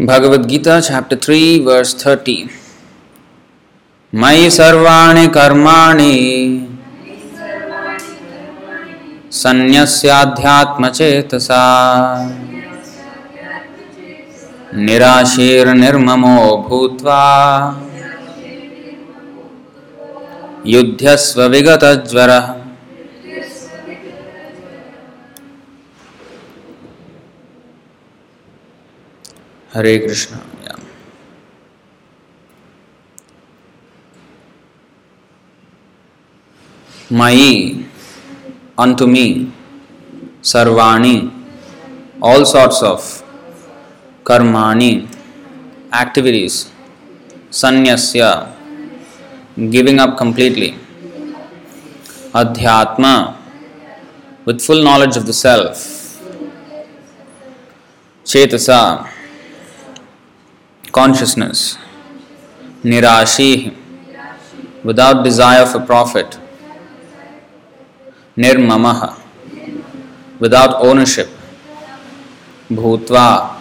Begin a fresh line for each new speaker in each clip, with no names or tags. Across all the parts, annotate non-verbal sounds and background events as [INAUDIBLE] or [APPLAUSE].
Chapter 3, verse 30. मयि सर्वाणि कर्माणि सन्न्यस्याध्यात्मचेतसा निराशीर्निर्ममो भूत्वा युध्यस्व विगतज्वरः हरे कृष्ण। मयि अंतुमी, सर्वाणी ऑल सॉर्ट्स ऑफ़ कर्माणी एक्टिविटीज़ सन्यास्य गिविंग अप कंप्लीटली अध्यात्म with full knowledge of the self चेतसा consciousness, nirashi, without desire for profit, nirmamaha, without ownership, bhutva,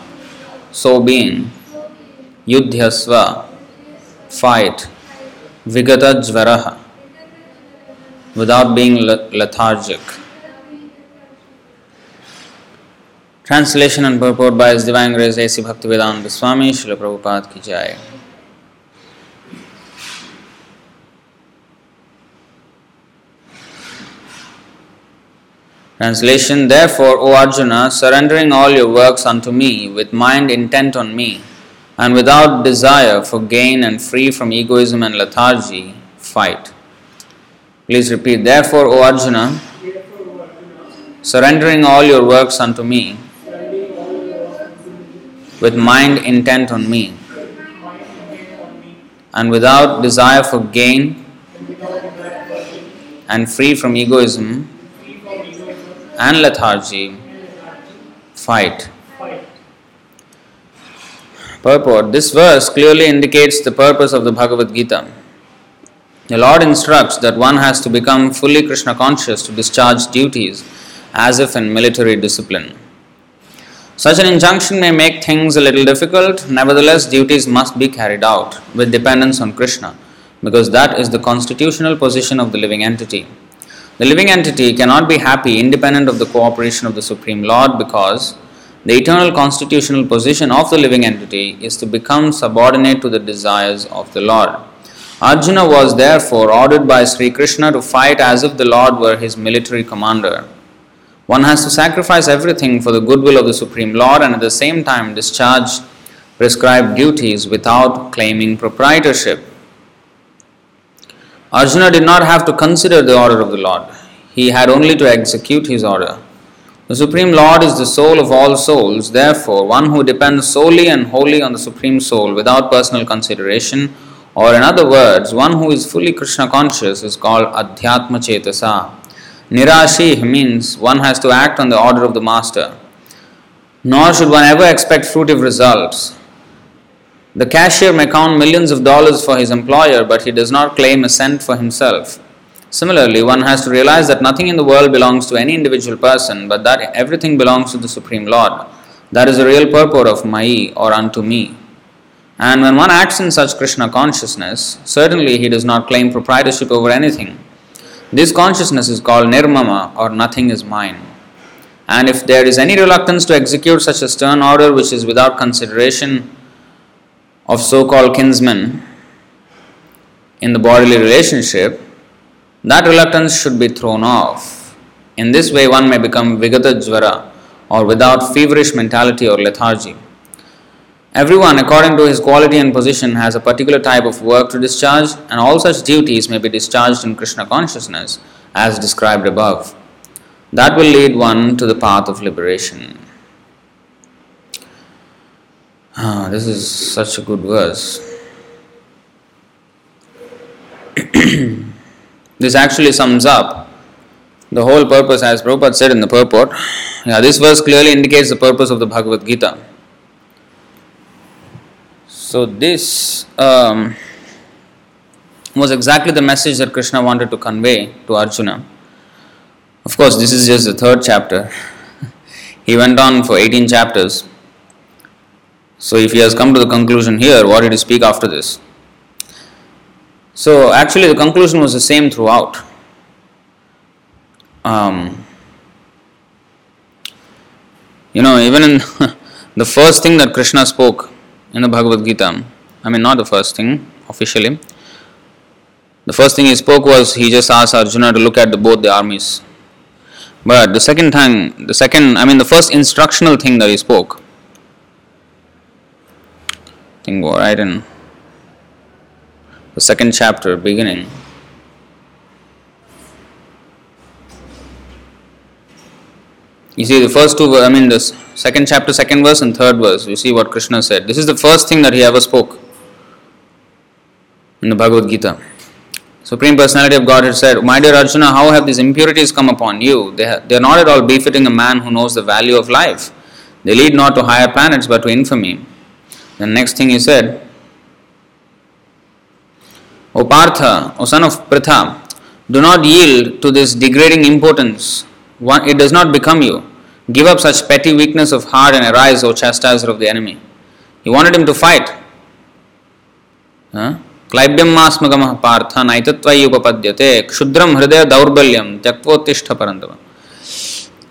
so being, yudhyasva, fight, vigatajvaraha, without being lethargic. Translation and purport by His Divine Grace A.C. Bhaktivedanta Swami Srila Prabhupada Ki. Translation Therefore, O Arjuna, surrendering all your works unto me with mind intent on me, and without desire for gain and free from egoism and lethargy, fight. Please repeat. Therefore, O Arjuna, surrendering all your works unto me with mind intent on me, and without desire for gain and free from egoism and lethargy, fight. Purport This verse clearly indicates the purpose of the Bhagavad Gita. The Lord instructs that one has to become fully Krishna conscious to discharge duties as if in military discipline. Such an injunction may make things a little difficult, nevertheless, duties must be carried out with dependence on Krishna because that is the constitutional position of the living entity. The living entity cannot be happy independent of the cooperation of the Supreme Lord because the eternal constitutional position of the living entity is to become subordinate to the desires of the Lord. Arjuna was therefore ordered by Sri Krishna to fight as if the Lord were his military commander. One has to sacrifice everything for the goodwill of the Supreme Lord and at the same time discharge prescribed duties without claiming proprietorship. Arjuna did not have to consider the order of the Lord, he had only to execute his order. The Supreme Lord is the soul of all souls, therefore, one who depends solely and wholly on the Supreme Soul without personal consideration, or in other words, one who is fully Krishna conscious, is called Adhyatma Chetasa. Nirashi means one has to act on the order of the Master. Nor should one ever expect fruitive results. The cashier may count millions of dollars for his employer, but he does not claim a cent for himself. Similarly, one has to realize that nothing in the world belongs to any individual person, but that everything belongs to the Supreme Lord. That is the real purport of Mai or unto me. And when one acts in such Krishna consciousness, certainly he does not claim proprietorship over anything. This consciousness is called nirmama or nothing is mine. And if there is any reluctance to execute such a stern order which is without consideration, of so called kinsmen in the bodily relationship, that reluctance should be thrown off. In this way, one may become Vigata Jvara or without feverish mentality or lethargy. Everyone, according to his quality and position, has a particular type of work to discharge, and all such duties may be discharged in Krishna consciousness as described above. That will lead one to the path of liberation. Ah, this is such a good verse. [CLEARS THROAT] this actually sums up the whole purpose, as Prabhupada said in the purport. Yeah, this verse clearly indicates the purpose of the Bhagavad Gita. So, this um, was exactly the message that Krishna wanted to convey to Arjuna. Of course, this is just the third chapter. [LAUGHS] he went on for 18 chapters So, if he has come to the conclusion here, what did he speak after this? So, actually, the conclusion was the same throughout. Um, you know, even in [LAUGHS] the first thing that Krishna spoke in the Bhagavad Gita, I mean, not the first thing officially, the first thing he spoke was he just asked Arjuna to look at the, both the armies. But the second time, the second, I mean, the first instructional thing that he spoke, I think right in the second chapter, beginning. You see, the first two, I mean, the second chapter, second verse, and third verse, you see what Krishna said. This is the first thing that he ever spoke in the Bhagavad Gita. Supreme Personality of Godhead said, My dear Arjuna, how have these impurities come upon you? They, ha- they are not at all befitting a man who knows the value of life. They lead not to higher planets but to infamy. The next thing he said, O Partha, O son of Pritha, do not yield to this degrading impotence. One, it does not become you. Give up such petty weakness of heart and arise, O chastiser of the enemy. He wanted him to fight. Huh? क्लैब्यम मास्मगम Partha नैतत्वयि उपपद्यते क्षुद्रम हृदय दौर्बल्यम त्यक्वोत्तिष्ठ परंतम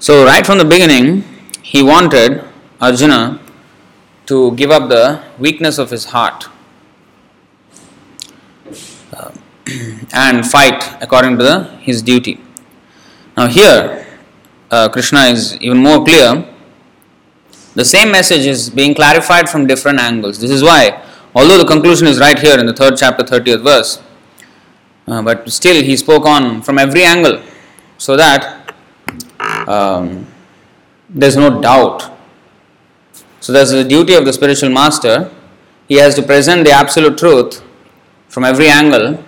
So right from the beginning, he wanted Arjuna to give up the weakness of his heart uh, [CLEARS THROAT] and fight according to the, his duty. Now here, uh, Krishna is even more clear. The same message is being clarified from different angles. This is why Although the conclusion is right here in the third chapter, 30th verse, uh, but still he spoke on from every angle so that um, there's no doubt. So there's the duty of the spiritual master. He has to present the absolute truth from every angle,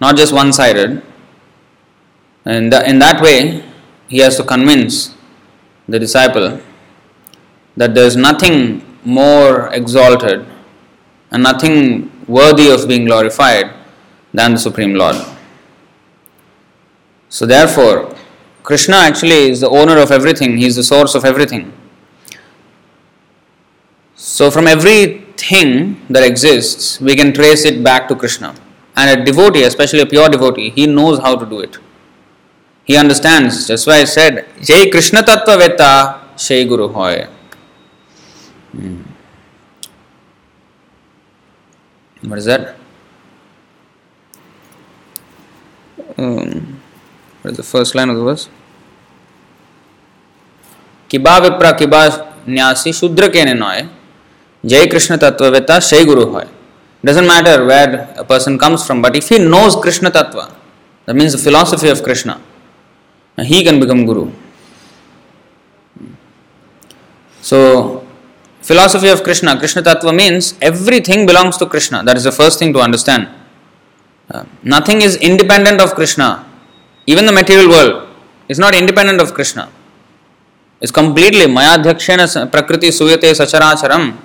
not just one sided. And in that way, he has to convince the disciple that there's nothing more exalted and nothing worthy of being glorified than the Supreme Lord. So, therefore, Krishna actually is the owner of everything, He is the source of everything. So, from everything that exists, we can trace it back to Krishna. And a devotee, especially a pure devotee, he knows how to do it. He understands. That's why I said, Jai Krishna Tattva Veta, Shai Guru Hoy. Hmm. What is that? Um, what is the first line of the verse? Vipra kiba nyasi shudra ke noy jai krishna tattva veta shay guru hoy doesn't matter where a person comes from but if he knows krishna tattva that means the philosophy of krishna he can become guru so philosophy of Krishna, Krishna Tattva means everything belongs to Krishna. That is the first thing to understand. Uh, nothing is independent of Krishna. Even the material world is not independent of Krishna. It's completely Maya Dhakshena Prakriti Suyate Sacharacharam.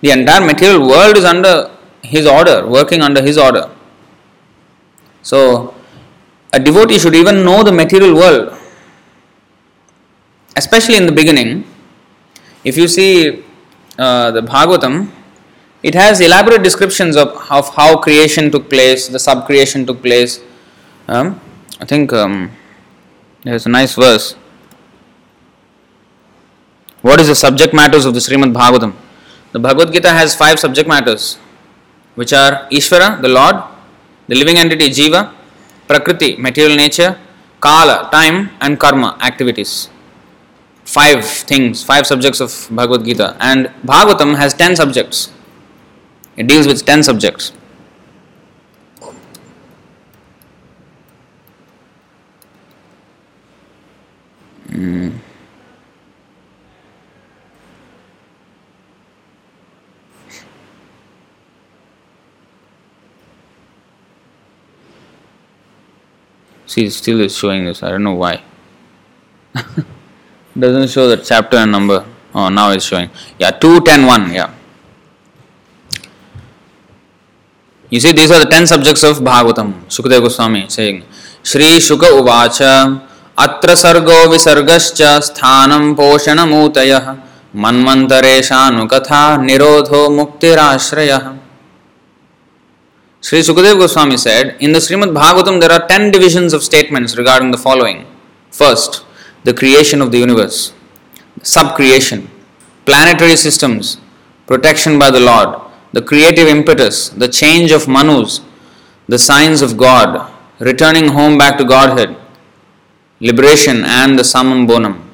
The entire material world is under his order, working under his order. So, a devotee should even know the material world, especially in the beginning. If you see uh, the Bhagavatam, it has elaborate descriptions of, of how creation took place, the sub creation took place. Um, I think um, there's a nice verse. What is the subject matters of the Srimad Bhagavatam? The Bhagavad Gita has five subject matters, which are Ishvara, the Lord, the living entity Jiva, Prakriti, material nature, Kala, time, and Karma, activities five things, five subjects of Bhagavad Gita, and Bhagavatam has ten subjects. It deals with ten subjects. Mm. See, still is showing this. I don't know why. doesn't show the chapter and number. Oh, now it's showing. Yeah, 2, 10, 1. Yeah. You see, these are the 10 subjects of Bhagavatam. Sukadeva Goswami saying, Shri Shuka Uvacha, Atra Sargo Visargascha Sthanam Poshanamutayah मन्वन्तरेशानुकथा निरोधो मुक्तिराश्रयः Sri Sukadev Goswami said, in the Srimad Bhagavatam there are 10 divisions of statements regarding the following. First, the creation of the universe, sub-creation, planetary systems, protection by the Lord, the creative impetus, the change of manus, the signs of God, returning home back to Godhead, liberation and the summum bonum,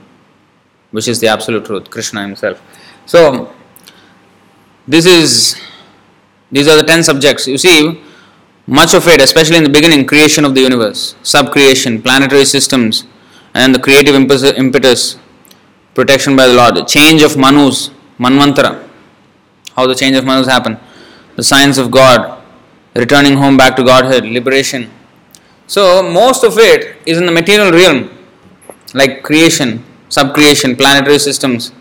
which is the absolute truth, Krishna himself. So, this is these are the 10 subjects. You see, much of it, especially in the beginning, creation of the universe, sub creation, planetary systems, and the creative impetus, protection by the Lord, change of manus, manvantara, how the change of manus happen, the science of God, returning home back to Godhead, liberation. So, most of it is in the material realm, like creation, sub creation, planetary systems,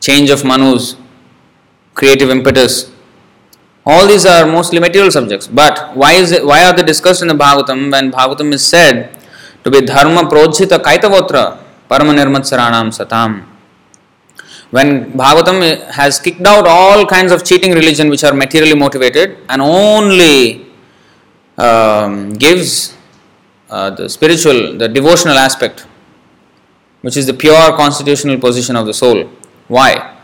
change of manus, creative impetus, all these are mostly material subjects. But why is it, why are they discussed in the Bhagavatam when Bhagavatam is said to be dharma projhita kaitavotra parama nirmatsaranam satam? When Bhagavatam has kicked out all kinds of cheating religion which are materially motivated and only um, gives uh, the spiritual, the devotional aspect, which is the pure constitutional position of the soul. Why?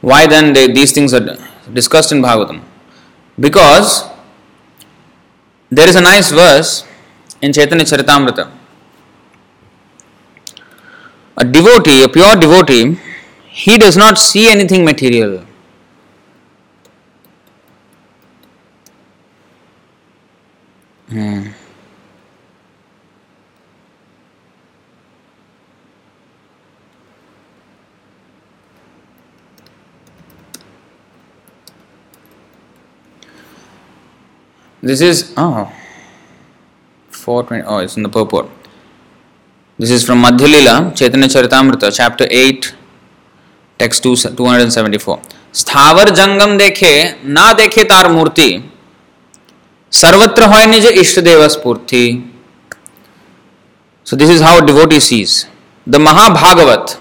Why then they, these things are discussed in Bhagavatam? Because there is a nice verse in Chaitanya Charitamrita. A devotee, a pure devotee, he does not see anything material. Hmm. This is oh 420 oh it's in the purport. This is from Madhyalila, Chaitanya Charitamrita, chapter 8, text 2, 274. स्थावर जंगम देखे ना देखे तार मूर्ति सर्वत्र हो निज इष्ट देव स्फूर्ति so this is how devotee sees the Mahabhagavata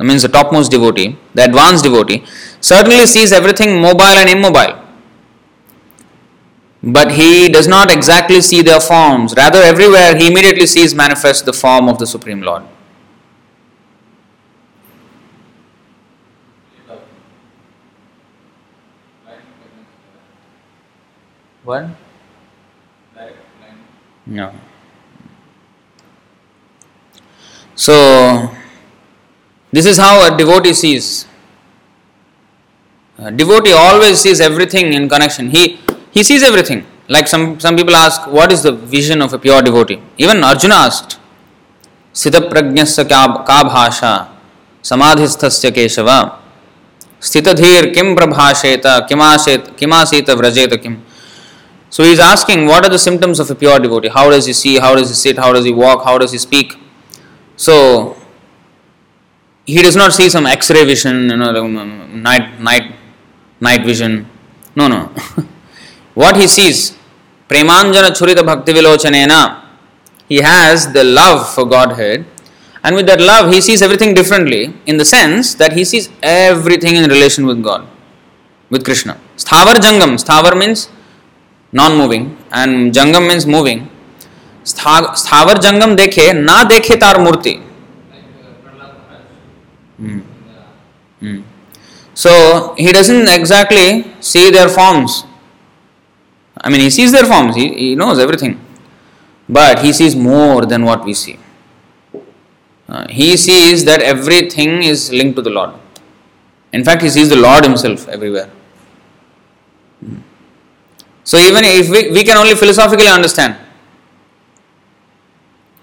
means the top most devotee the advance devotee certainly sees everything mobile and immobile But he does not exactly see their forms. Rather, everywhere he immediately sees manifest the form of the Supreme Lord. What? No. So, this is how a devotee sees. A devotee always sees everything in connection. He he sees everything. Like some, some people ask, what is the vision of a pure devotee? Even Arjuna asked, prajnasya ka bhasha samadhisthasya keshava dhir kim kimaseta kimasita vrajeta kim. So he is asking, what are the symptoms of a pure devotee? How does he see? How does he sit? How does he walk? How does he speak? So he does not see some X-ray vision, you know, um, night night night vision. No, no. [LAUGHS] what he sees, Premanjana Churita Bhakti Vilochanena, he has the love for Godhead, and with that love, he sees everything differently in the sense that he sees everything in relation with God, with Krishna. Sthavar Jangam, Sthavar means non moving, and Jangam means moving. स्थावर जंगम देखे ना देखे तार मूर्ति so he doesn't exactly see their forms I mean, he sees their forms, he, he knows everything. But he sees more than what we see. Uh, he sees that everything is linked to the Lord. In fact, he sees the Lord himself everywhere. Hmm. So, even if we, we can only philosophically understand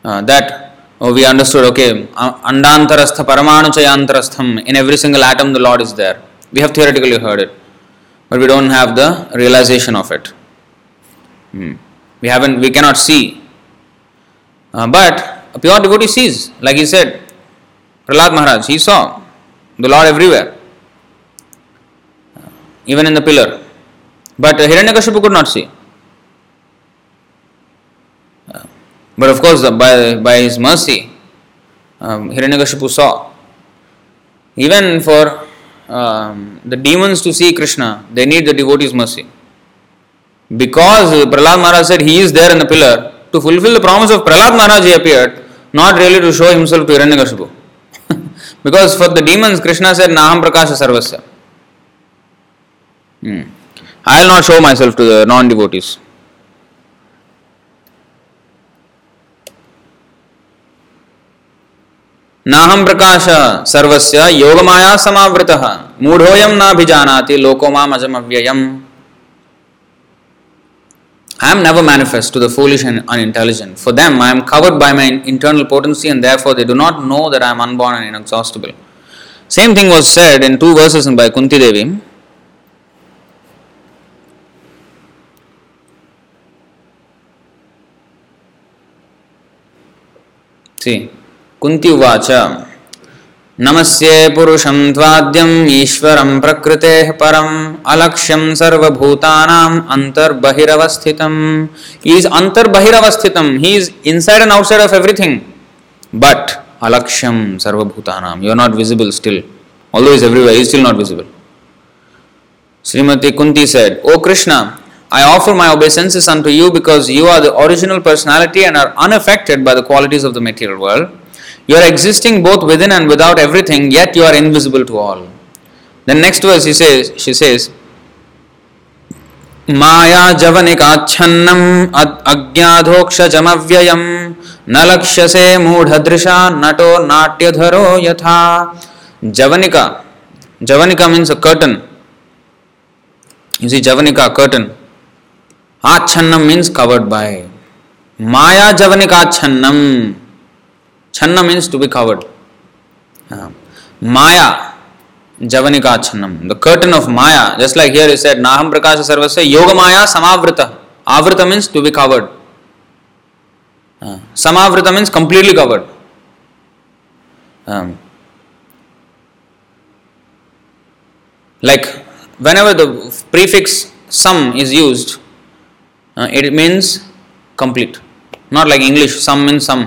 uh, that oh, we understood, okay, andantarastha paramanu chayantarastham, in every single atom the Lord is there. We have theoretically heard it, but we don't have the realization of it. Hmm. We haven't, we cannot see. Uh, but a pure devotee sees, like he said, Prahlad Maharaj, he saw the Lord everywhere, uh, even in the pillar. But Hiranyakashipu could not see. Uh, but of course, by, by his mercy, um, Hiranyakashipu saw. Even for um, the demons to see Krishna, they need the devotee's mercy Because Prahlad Maharaj said he is there in the pillar, to fulfill the promise of Prahlad Maharaj he appeared, not really to show himself to Hiranyakashipu. [LAUGHS] because for the demons, Krishna said, Naham Prakasha Sarvasya. Hmm. I will not show myself to the non devotees. नाहम प्रकाश सर्वस्य योगमाया समावृतः मूढ़ोयम नाभिजानाति लोको माम अजम अव्ययम I am never manifest to the foolish and unintelligent. For them, I am covered by my internal potency, and therefore they do not know that I am unborn and inexhaustible. Same thing was said in two verses by Kunti Devi. See, Kunti Uvacha. नमस्ये पुरुषं त्वाद्यम् ईश्वरं प्रकृतेः परम् अलक्ष्यं सर्वभूतानाम् अन्तर्बहिरवस्थितम् is अन्तर्बहिरवस्थितम्. He is inside and outside of everything but अलक्ष्यं सर्वभूतानां you are not visible still always everywhere is still not visible Shrimati Kunti said O Krishna I offer my obeisances unto you because you are the original personality and are unaffected by the qualities of the material world You are existing both within and without everything, yet you are invisible to all. Then next verse he says, she says, माया जवनिकाच्छन्नम अज्ञाधोक्षजमव्ययम न लक्ष्यसे मूढ़दृशा नटो नाट्यधरो यथा जवनिका जवनिका a curtain you see javanika curtain achannam means covered by maya javanika छन्न मीन्स टू बी कवर्ड माया, जवनिका छन्नम. The curtain of maya just like here you said नाहम प्रकाश सर्वस्व योग माया, समावृत. आवृत means to be covered समावृत means completely covered like whenever the prefix some is use it means complete not like English some means some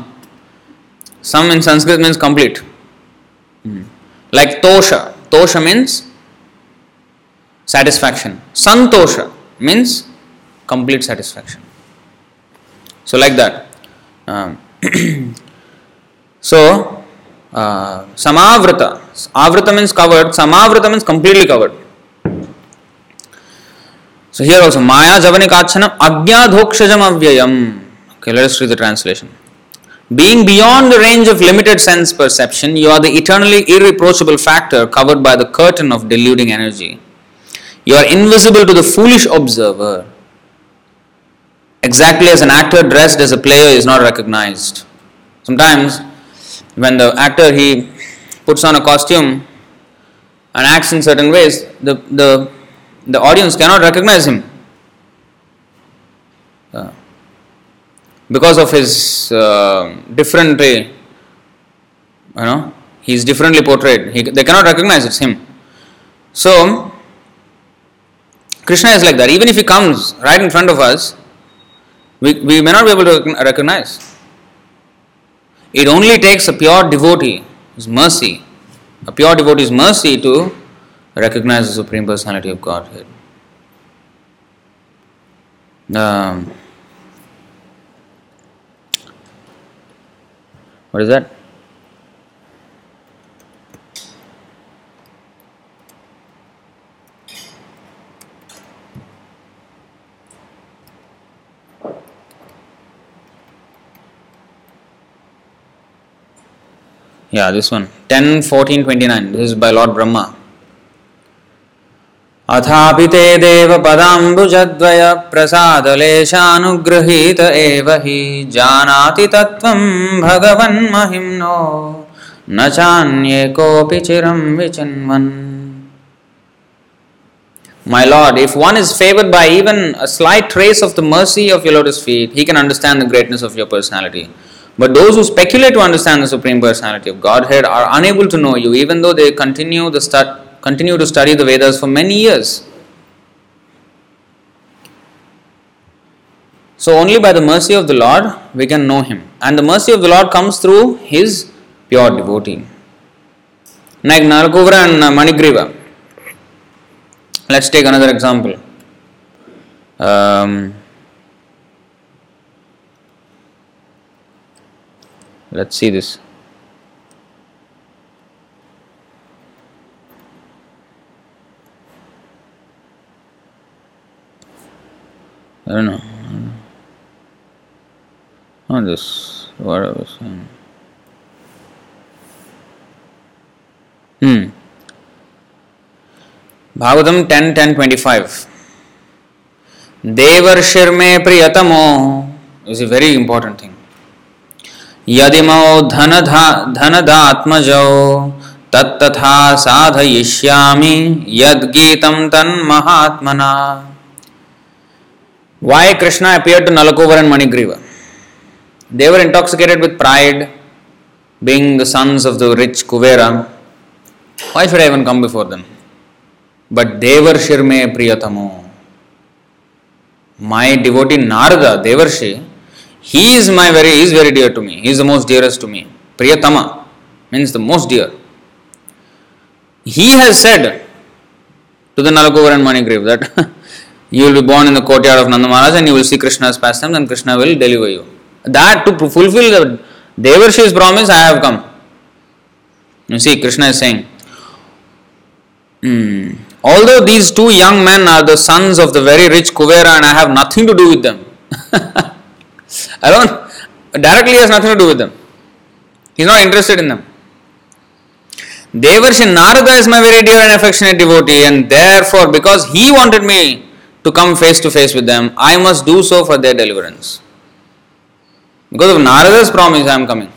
Some in Sanskrit means complete. Hmm. Like tosha. Tosha means satisfaction. Santosha means complete satisfaction. So, like that. Um, [CLEARS THROAT] so, uh, samavrita. Avrita means covered, samavrita means completely covered. So, here also, Maya Javanikachanam Agyadhokshajam Avyayam. Okay, let us read the translation. Being beyond the range of limited sense perception, you are the eternally irreproachable factor covered by the curtain of deluding energy. You are invisible to the foolish observer, exactly as an actor dressed as a player is not recognized. Sometimes, when the actor he puts on a costume and acts in certain ways, the, the, the audience cannot recognize him. Because of his uh, different, uh, you know, he is differently portrayed. He, they cannot recognize it's him. So, Krishna is like that. Even if he comes right in front of us, we, we may not be able to recognize. It only takes a pure devotee, his mercy, a pure devotee's mercy to recognize the Supreme Personality of Godhead. Um, What is that? Yeah, this one. 10, 14, 29. This is by Lord Brahma. अथापि ते देवपदाम्बुजद्वय प्रसादलेशानुगृहीत एव हि जानाति तत्त्वं भगवन्महिम्नो न चान्ये कोऽपि चिरं विचिन्वन् My Lord, if one is favored by even a slight trace of the mercy of your lotus feet, he can understand the greatness of your personality. But those who speculate to understand the Supreme Personality of Godhead are unable to know you, even though they continue the stud- continue to study the Vedas for many years. So, only by the mercy of the Lord we can know Him. And the mercy of the Lord comes through His pure devotee. Like Nalakuvara and Manigriva, Let's take another example. Um, let's see this. I don't know. Not this. What I was saying. Hmm. Bhagavatam 10 10 25. देवर्षिर में प्रियतमो is a very important thing यदिमो धन धनदात्मजो तत्तथा साधयिष्यामि यद्गीतं तन्महात्मना Why Krishna appeared to Nalakovar and Manigriva? They were intoxicated with pride, being the sons of the rich Kuvera. Why should I even come before them? But Devarshir me Priyatamo. My devotee Narada, Devarshi, he is my very, he is very dear to me. He is the most dearest to me. Priyatama means the most dear. He has said to the Nalakovar and Manigriva that [LAUGHS] you will be born in the courtyard of Nanda Maharaj and you will see Krishna's pastimes and Krishna will deliver you. That to fulfill the Devarshi's promise, I have come. You see, Krishna is saying, hmm, although these two young men are the sons of the very rich Kuvera and I have nothing to do with them, [LAUGHS] I don't, directly has nothing to do with them. He's not interested in them. Devarshi Narada is my very dear and affectionate devotee, and therefore, because he wanted me to come face to face with them, I must do so for their deliverance. Because of Narada's promise, I am coming.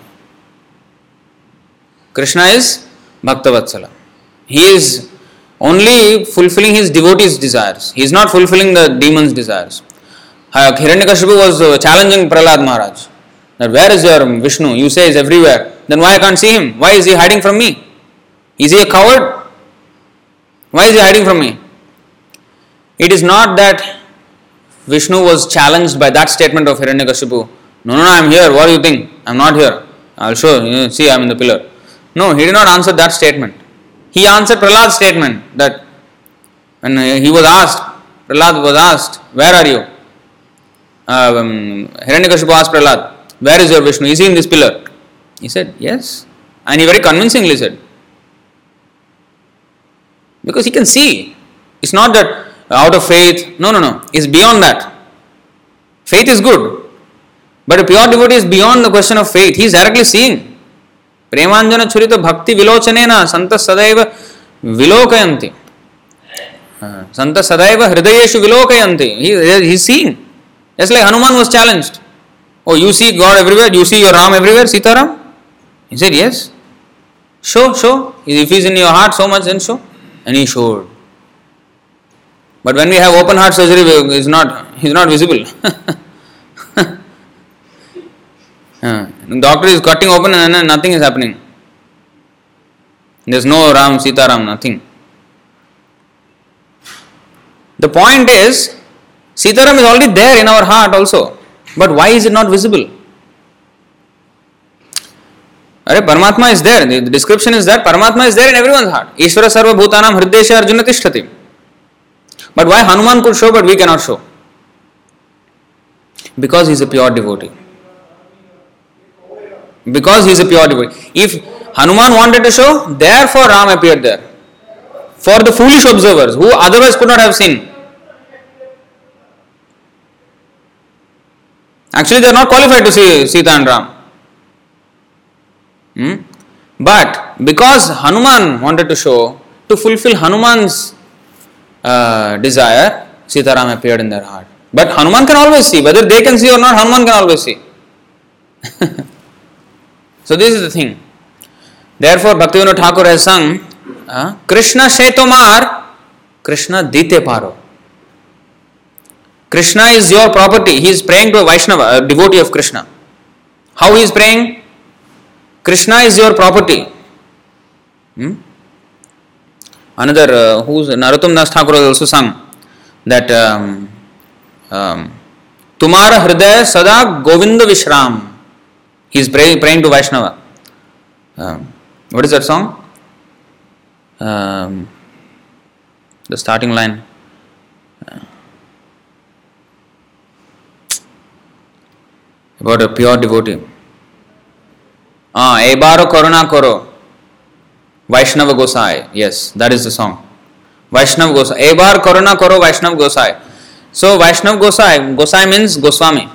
Krishna is Bhaktavatsala. He is only fulfilling his devotees' desires. He is not fulfilling the demons' desires. Hiranyakashipu was uh, challenging Prahlad Maharaj. That where is your Vishnu? You say is everywhere. Then why I can't see him? Why is he hiding from me? Is he a coward? Why is he hiding from me? It is not that Vishnu was challenged by that statement of Hiranyakashipu. No, no, no, I am here. What do you think? I am not here. I will show you. See, I am in the pillar. No, he did not answer that statement. He answered Prahlad's statement that when he was asked, Prahlad was asked, Where are you? Uh, um, Hiranyakashipu asked Prahlad, Where is your Vishnu? Is he in this pillar? He said, Yes. And he very convincingly said, Because he can see. It's not that out of faith. No, no, no. It's beyond that. Faith is good. But a pure devotee is beyond the question of faith. He is directly seeing. प्रेमांजन छुरित भक्ति विलोचन संत सदैव विलोकयन्ति संत सदैव हृदयेषु विलोकयन्ति he is seeing just like Hanuman was challenged oh you see God everywhere you see your Ram everywhere Sitaram he said yes show show if he is in your heart so much then show and he showed but when we have open heart surgery is not he is not visible [LAUGHS] Uh, doctor is cutting open and nothing is happening. There's no Ram, Sita Ram, nothing. The point is, Sita Ram is already there in our heart also. But why is it not visible? Are Paramatma is there. The description is that Paramatma is there in everyone's heart. Ishvara Sarva Bhutanam Hridesha Arjuna Tishtati. But why Hanuman could show but we cannot show? Because he is a pure devotee because he is a pure devotee. If Hanuman wanted to show, therefore Ram appeared there. For the foolish observers who otherwise could not have seen. Actually, they are not qualified to see Sita and Ram. Hmm? But because Hanuman wanted to show, to fulfill Hanuman's uh, desire, Sita Ram appeared in their heart. But Hanuman can always see, whether they can see or not, Hanuman can always see. [LAUGHS] So this is the thing. Therefore, Bhaktivinoda Thakur has sung uh, Krishna Shetomar, Krishna Dite Paro. Krishna is your property. He is praying to a Vaishnava, a devotee of Krishna. How he is praying? Krishna is your property. Hmm? Another, uh, who's Narottam Das Thakur has also sung that um, um, Tumara Hridaya Sada Govinda Vishram. He is praying, praying to Vaishnava. Um, what is that song? Um, The starting line. About a pure devotee. Ah, Ebaro Koruna Koro. वैष्णव गोसाई yes that is the song वैष्णव गोसाई एक बार करो ना करो वैष्णव गोसाई so Vaishnava gosai gosai means goswami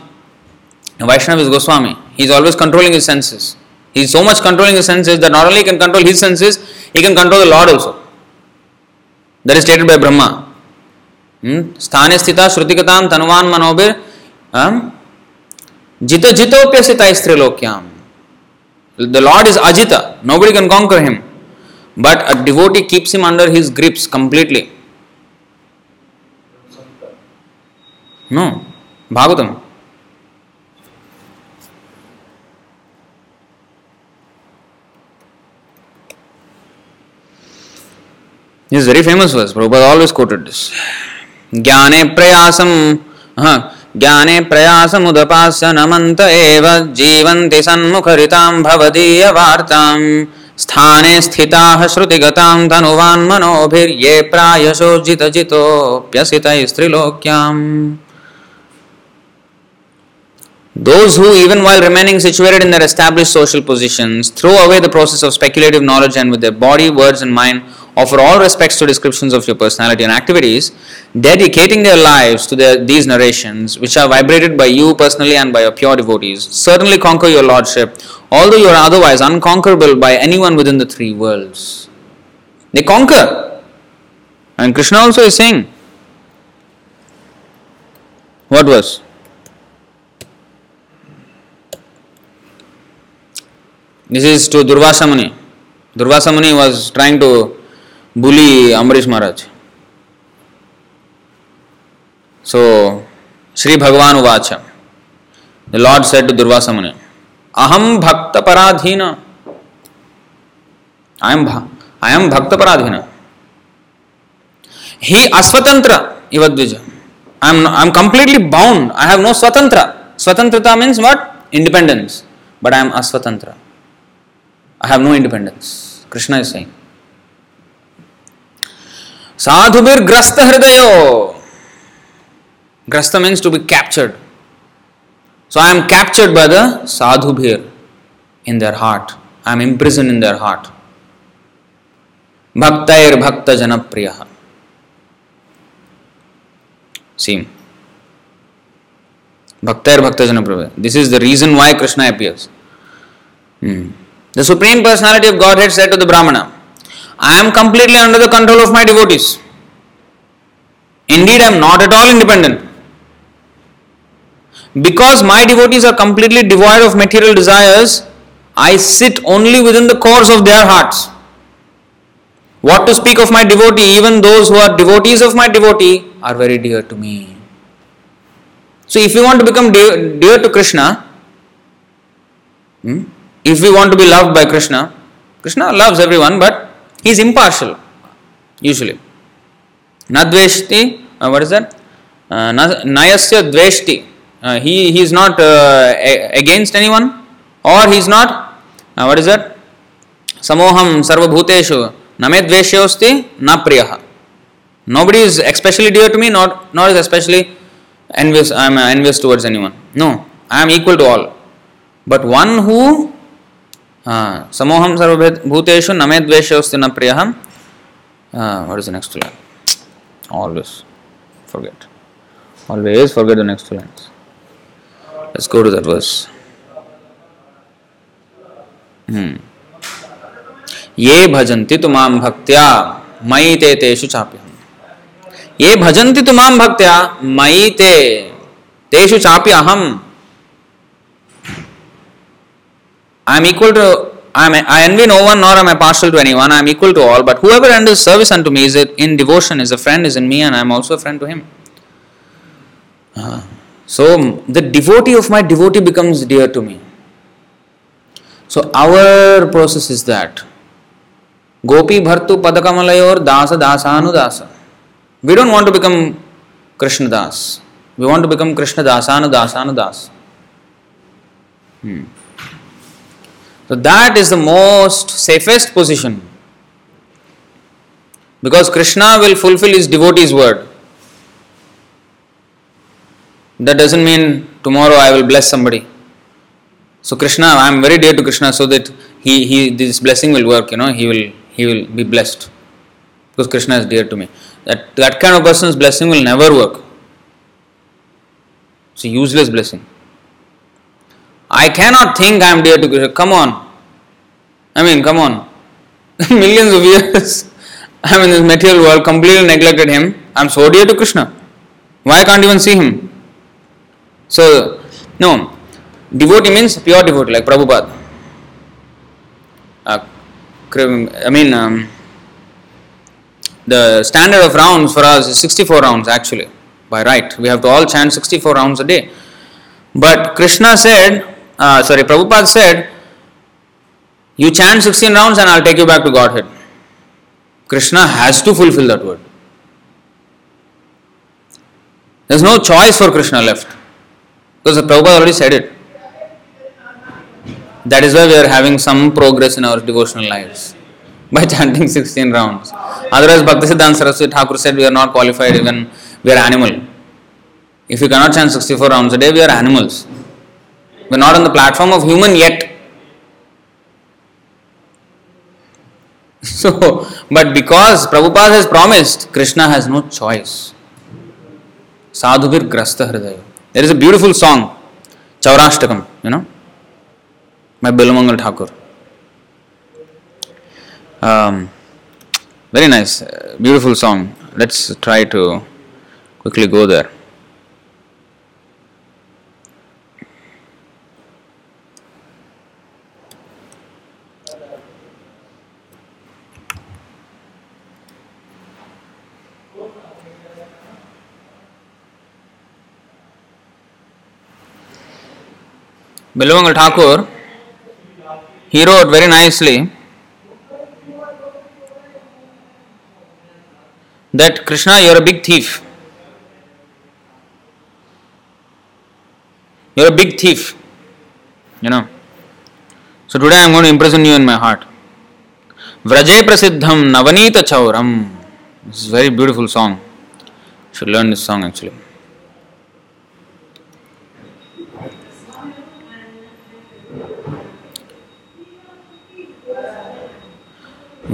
Vaishnava is goswami he is always controlling his senses he so much controlling his senses that not only can control his senses he can control the lord also that is stated by Brahma स्थाने स्थिता श्रुतिकताम तनुवान मनोबिर जित जितोप्यसिता स्त्रीलोक्याम the lord is Ajit nobody can conquer him But a devotee keeps him under his grips completely. No, Bhagavatam. This is very famous verse. Prabhupada always quoted this. ज्ञाने प्रयासम हाँ ज्ञाने प्रयासमुदपास्य नमन्त एव जीवन्ति सन्मुखरितां भवदीय वार्तां स्थाने स्थिताः श्रुतिगतां धनुवान् मनोभिर्ये प्रायशो जितजितोऽप्यसितैस्त्रिलोक्याम् Those who, even while remaining situated in their established social positions, throw away the process of speculative knowledge and with their body, words, and mind offer all respects to descriptions of your personality and activities, dedicating their lives to their, these narrations, which are vibrated by you personally and by your pure devotees, certainly conquer your lordship, although you are otherwise unconquerable by anyone within the three worlds. They conquer. And Krishna also is saying, what was? This is to Durvasa Muni. Durvasa Muni was trying to bully Ambarish Maharaj. So श्री भगवान उवाच। Lord set Durvasa मुनि अहम भक्त पराधीन आई am I M भक्त पराधीन ही अस्वतंत्र, इवद्विज। I am I am completely bound I have no स्वतंत्र। स्वतंत्रता means what independence but I am अस्वतंत्र. I have no independence Krishna is saying Sadhubir grasta hridayo. Grasta means to be captured. So I am captured by the sadhubir in their heart. I am imprisoned in their heart. Bhaktair bhakta janapriya. See. Bhaktair bhakta janapriya. This is the reason why Krishna appears. Hmm. The Supreme Personality of Godhead said to the Brahmana, I am completely under the control of my devotees. Indeed, I am not at all independent. Because my devotees are completely devoid of material desires, I sit only within the cores of their hearts. What to speak of my devotee, even those who are devotees of my devotee are very dear to me. So, if you want to become dear, dear to Krishna, hmm, if we want to be loved by Krishna, Krishna loves everyone, but he is impartial, usually. Nadveshti, uh, what is that? Uh, nayasya. Uh, he, he is not uh, against anyone, or he is not, uh, what is that? Samoham sarvabhuteshu name dveshyosti na priyaha. Nobody is especially dear to me, not, nor is especially envious, I am envious towards anyone. No, I am equal to all. But one who समोहम सर्वभूतेषु नमे द्वेषोस्ति न प्रिय what is the next line always forget always forget the next lines let's go to hmm. ये भजन्ति तुमाम भक्त्या मयि ते तेषु चाप्यहम् ये भजन्ति तुमाम भक्त्या मयि ते तेषु चाप्यहम् I am equal to I, I envy no one nor am I partial to anyone. I am equal to all. But whoever renders service unto me is in devotion, is a friend, is in me, and I am also a friend to him. Uh, so the devotee of my devotee becomes dear to me. So our process is that. Gopi Bhartu Padakamalaya Dasa Dasanudasa. We don't want to become Krishna Das. We want to become Krishna Dasanu Dasanu Das. Hmm. So that is the most safest position. Because Krishna will fulfill his devotee's word. That doesn't mean tomorrow I will bless somebody. So Krishna, I am very dear to Krishna, so that he, he this blessing will work. You know, he will he will be blessed because Krishna is dear to me. That that kind of person's blessing will never work. It's a useless blessing. I cannot think I am dear to Krishna. Come on. I mean, come on. [LAUGHS] Millions of years [LAUGHS] I am in this material world, completely neglected him. I am so dear to Krishna. Why I can't even see him? So, no. Devotee means pure devotee, like Prabhupada. Uh, I mean, um, the standard of rounds for us is 64 rounds actually, by right. We have to all chant 64 rounds a day. But Krishna said, uh, sorry, Prabhupada said, you chant 16 rounds and I'll take you back to Godhead. Krishna has to fulfill that word. There's no choice for Krishna left. Because Prabhupada already said it. That is why we are having some progress in our devotional lives [LAUGHS] by chanting 16 rounds. Otherwise, Bhaktisiddhanta Saraswati Thakur said we are not qualified, even we are animal. If we cannot chant 64 rounds a day, we are animals. We are not on the platform of human yet. [LAUGHS] So, but because Prabhupada has promised, Krishna has no choice. Sadhuvir Grasta Hridaya. There is a beautiful song, Chaurashtakam, you know, by Bilamangal Thakur. Um, very nice, uh, beautiful song. Let's try to quickly go there. Bilvamangal Thakur he wrote very nicely that Krishna you're a thief you're a big thief you know so today I am going to imprison you in my heart व्रजे प्रसिद्धम नवनीत Chauram is very beautiful song should learn this song actually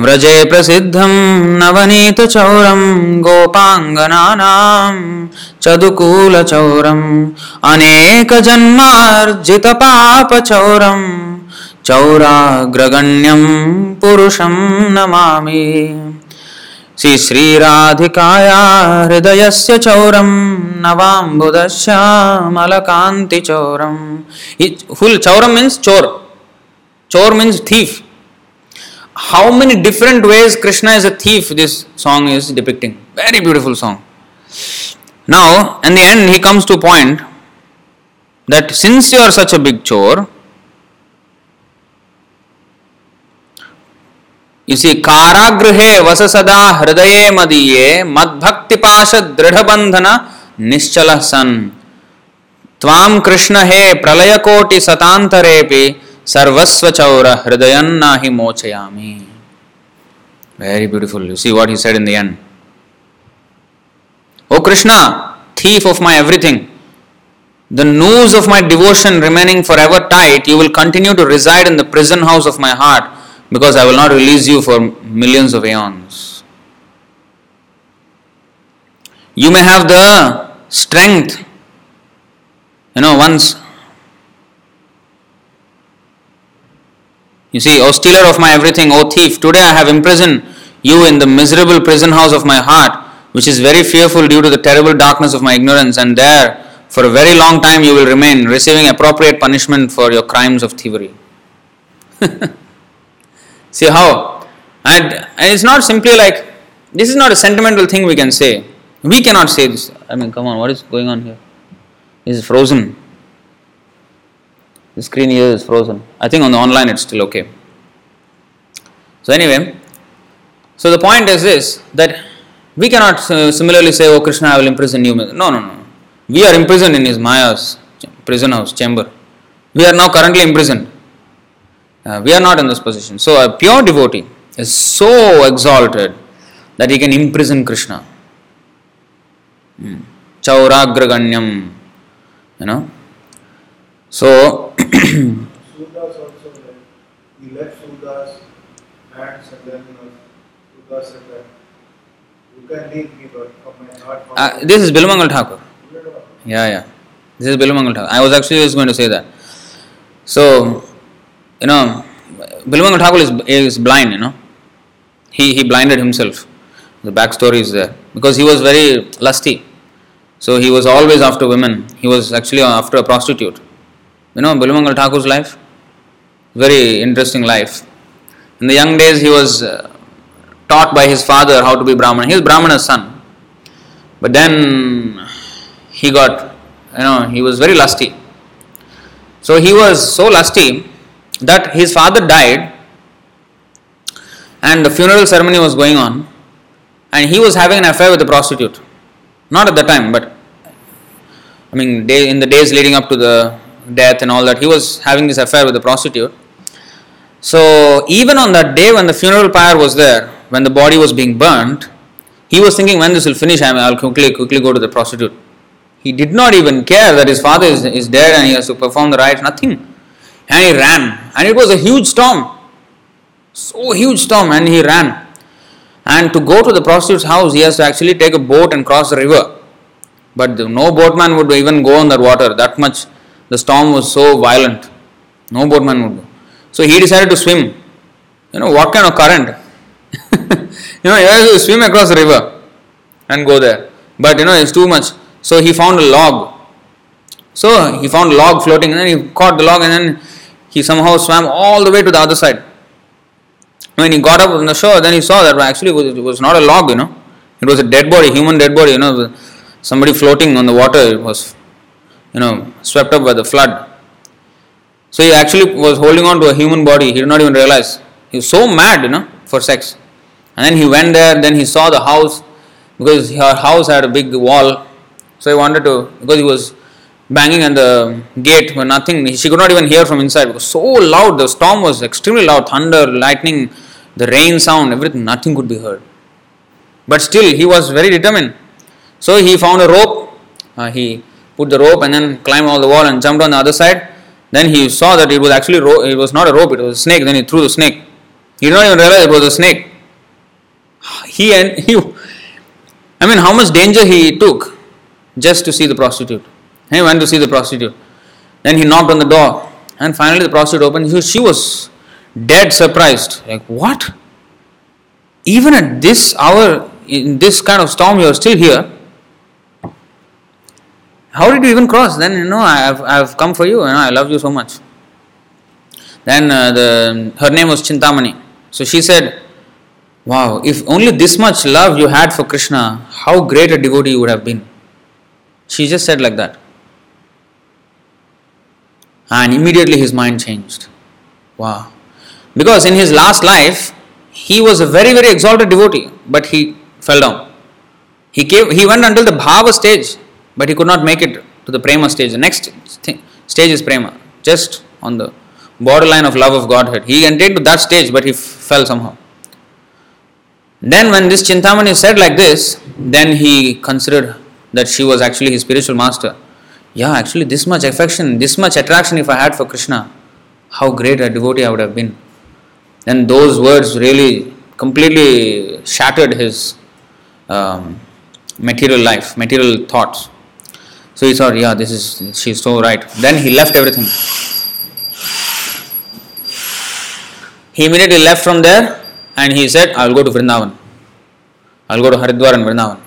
व्रजे प्रसिद्धं नवनीतचौरं गोपाङ्गनानां चदुकूलचौरम् अनेकजन्मार्जितपापचौरं चौराग्रगण्यं पुरुषं नमामि। श्री श्रीराधिकाया हृदयस्य चौरं नवाम्बुदश्यामलकान्तिचौरम् फुल Chauram means chor. Chor means thief how many different ways Krishna is a thief this song is depicting. Very beautiful song. Now, in the end, he comes to a point that since you are such a big chore, you see, Karagrihe Vasasada Hridaye Madiye Madbhakti Dridha Bandhana Nischala San Tvam Krishna He Pralayakoti Satantarepi Sarvasvachaura Hridayannahi Mochayami. Very beautiful. You see what he said in the end. O Krishna, thief of my everything, the noose of my devotion remaining forever tight, you will continue to reside in the prison house of my heart because I will not release you for millions of aeons. You may have the strength. You know, once You see, O stealer of my everything, O thief, today I have imprisoned you in the miserable prison house of my heart, which is very fearful due to the terrible darkness of my ignorance, and there for a very long time you will remain, receiving appropriate punishment for your crimes of thievery. [LAUGHS] see how? And, and it's not simply like, this is not a sentimental thing we can say. We cannot say this. I mean, come on, what is going on here? Is frozen. The screen here is frozen. I think on the online it's still okay. So, anyway, so the point is this that we cannot uh, similarly say, Oh Krishna, I will imprison you. No, no, no. We are imprisoned in his Maya's prison house, chamber. We are now currently imprisoned. Uh, we are not in this position. So, a pure devotee is so exalted that he can imprison Krishna. Hmm. Chauragraganyam, you know. So,
Surdas also like he left Surdas hands and then Surdas said that you can leave me but from my heart.
uh, this is Bilamangal Thakur. Yeah, yeah. This is Bilamangal Thakur. I was actually just going to say that. So, you know, Bilamangal Thakur is, is blind, you know. He, he blinded himself. The backstory is there. Because he was very lusty. So he was always after women. He was actually after a prostitute. You know, Bilamangal Thakur's life? Very interesting life. In the young days, he was uh, taught by his father how to be Brahmana. He was Brahmana's son. But then he got, you know, he was very lusty. So he was so lusty that his father died and the funeral ceremony was going on and he was having an affair with a prostitute. Not at the time, but I mean, day, in the days leading up to the death and all that, he was having this affair with a prostitute. So, even on that day when the funeral pyre was there, when the body was being burnt, he was thinking, when this will finish, I will quickly, quickly go to the prostitute. He did not even care that his father is, is dead and he has to perform the rites, nothing. And he ran. And it was a huge storm. So huge storm, and he ran. And to go to the prostitute's house, he has to actually take a boat and cross the river. But the, no boatman would even go on that water. That much, the storm was so violent. No boatman would go. So he decided to swim. You know what kind of current? [LAUGHS] you know, he has to swim across the river and go there. But you know, it's too much. So he found a log. So he found a log floating, and then he caught the log, and then he somehow swam all the way to the other side. When he got up on the shore, then he saw that actually it was not a log, you know. It was a dead body, human dead body, you know, somebody floating on the water. It was, you know, swept up by the flood. So he actually was holding on to a human body. He did not even realize. He was so mad, you know, for sex. And then he went there. Then he saw the house because her house had a big wall. So he wanted to because he was banging on the gate but nothing. She could not even hear from inside because so loud. The storm was extremely loud. Thunder, lightning, the rain sound, everything. Nothing could be heard. But still, he was very determined. So he found a rope. Uh, he put the rope and then climbed all the wall and jumped on the other side. Then he saw that it was actually ro- it was not a rope, it was a snake. Then he threw the snake. He did not even realize it was a snake. He and [LAUGHS] he, I mean, how much danger he took just to see the prostitute. He went to see the prostitute. Then he knocked on the door, and finally the prostitute opened. She was dead surprised. Like what? Even at this hour, in this kind of storm, you are still here. How did you even cross? Then you know I have, I have come for you. You know I love you so much. Then uh, the her name was Chintamani. So she said, "Wow, if only this much love you had for Krishna, how great a devotee you would have been." She just said like that, and immediately his mind changed. Wow, because in his last life he was a very very exalted devotee, but he fell down. He came, he went until the bhava stage but he could not make it to the prema stage. The next stage is prema, just on the borderline of love of Godhead. He entered to that stage, but he f- fell somehow. Then, when this Chintamani said like this, then he considered that she was actually his spiritual master. Yeah, actually, this much affection, this much attraction, if I had for Krishna, how great a devotee I would have been. Then those words really completely shattered his um, material life, material thoughts. So he thought, yeah, this is she's so right. Then he left everything. He immediately left from there and he said, I'll go to Vrindavan. I'll go to Haridwar and Vrindavan.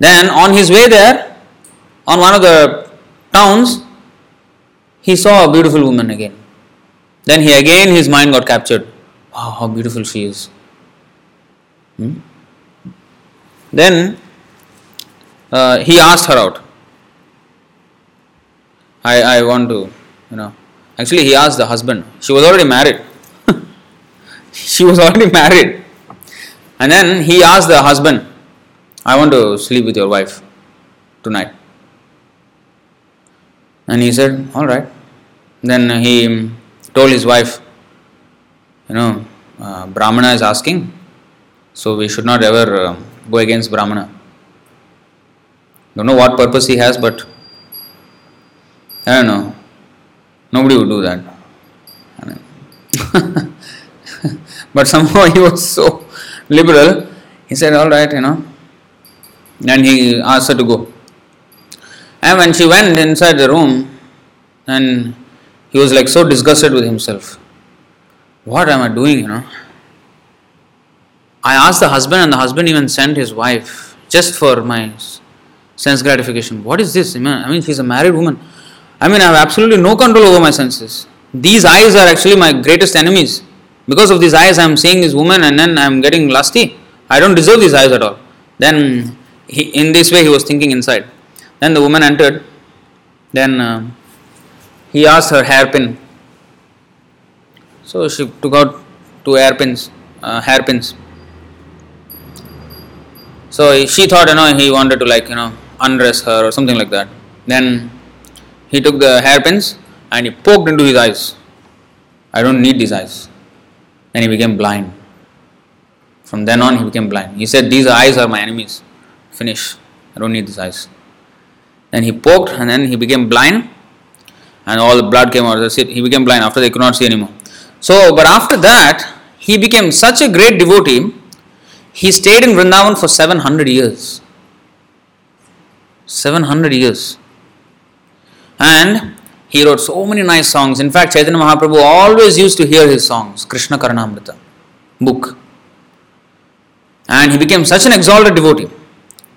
Then on his way there, on one of the towns, he saw a beautiful woman again. Then he again his mind got captured. Wow, how beautiful she is. Hmm? Then uh, he asked her out. I, I want to, you know. Actually, he asked the husband. She was already married. [LAUGHS] she was already married. And then he asked the husband, I want to sleep with your wife tonight. And he said, All right. Then he told his wife, You know, uh, Brahmana is asking, So we should not ever uh, go against Brahmana. Don't know what purpose he has, but I don't know. Nobody would do that. [LAUGHS] but somehow he was so liberal, he said, All right, you know. And he asked her to go. And when she went inside the room, and he was like so disgusted with himself. What am I doing, you know? I asked the husband, and the husband even sent his wife just for my sense gratification. What is this? I mean, she's a married woman. I mean, I have absolutely no control over my senses. These eyes are actually my greatest enemies. Because of these eyes, I am seeing this woman and then I am getting lusty. I don't deserve these eyes at all. Then, he, in this way, he was thinking inside. Then the woman entered. Then uh, he asked her hairpin. So she took out two hairpins, uh, hairpins. So she thought, you know, he wanted to like, you know, undress her or something like that. Then he took the hairpins and he poked into his eyes. I don't need these eyes. And he became blind. From then on, he became blind. He said, These eyes are my enemies. Finish. I don't need these eyes. Then he poked and then he became blind and all the blood came out. That's it. He became blind after they could not see anymore. So, but after that, he became such a great devotee, he stayed in Vrindavan for 700 years. 700 years. And he wrote so many nice songs. In fact, Chaitanya Mahaprabhu always used to hear his songs, Krishna Karnamrita book. And he became such an exalted devotee.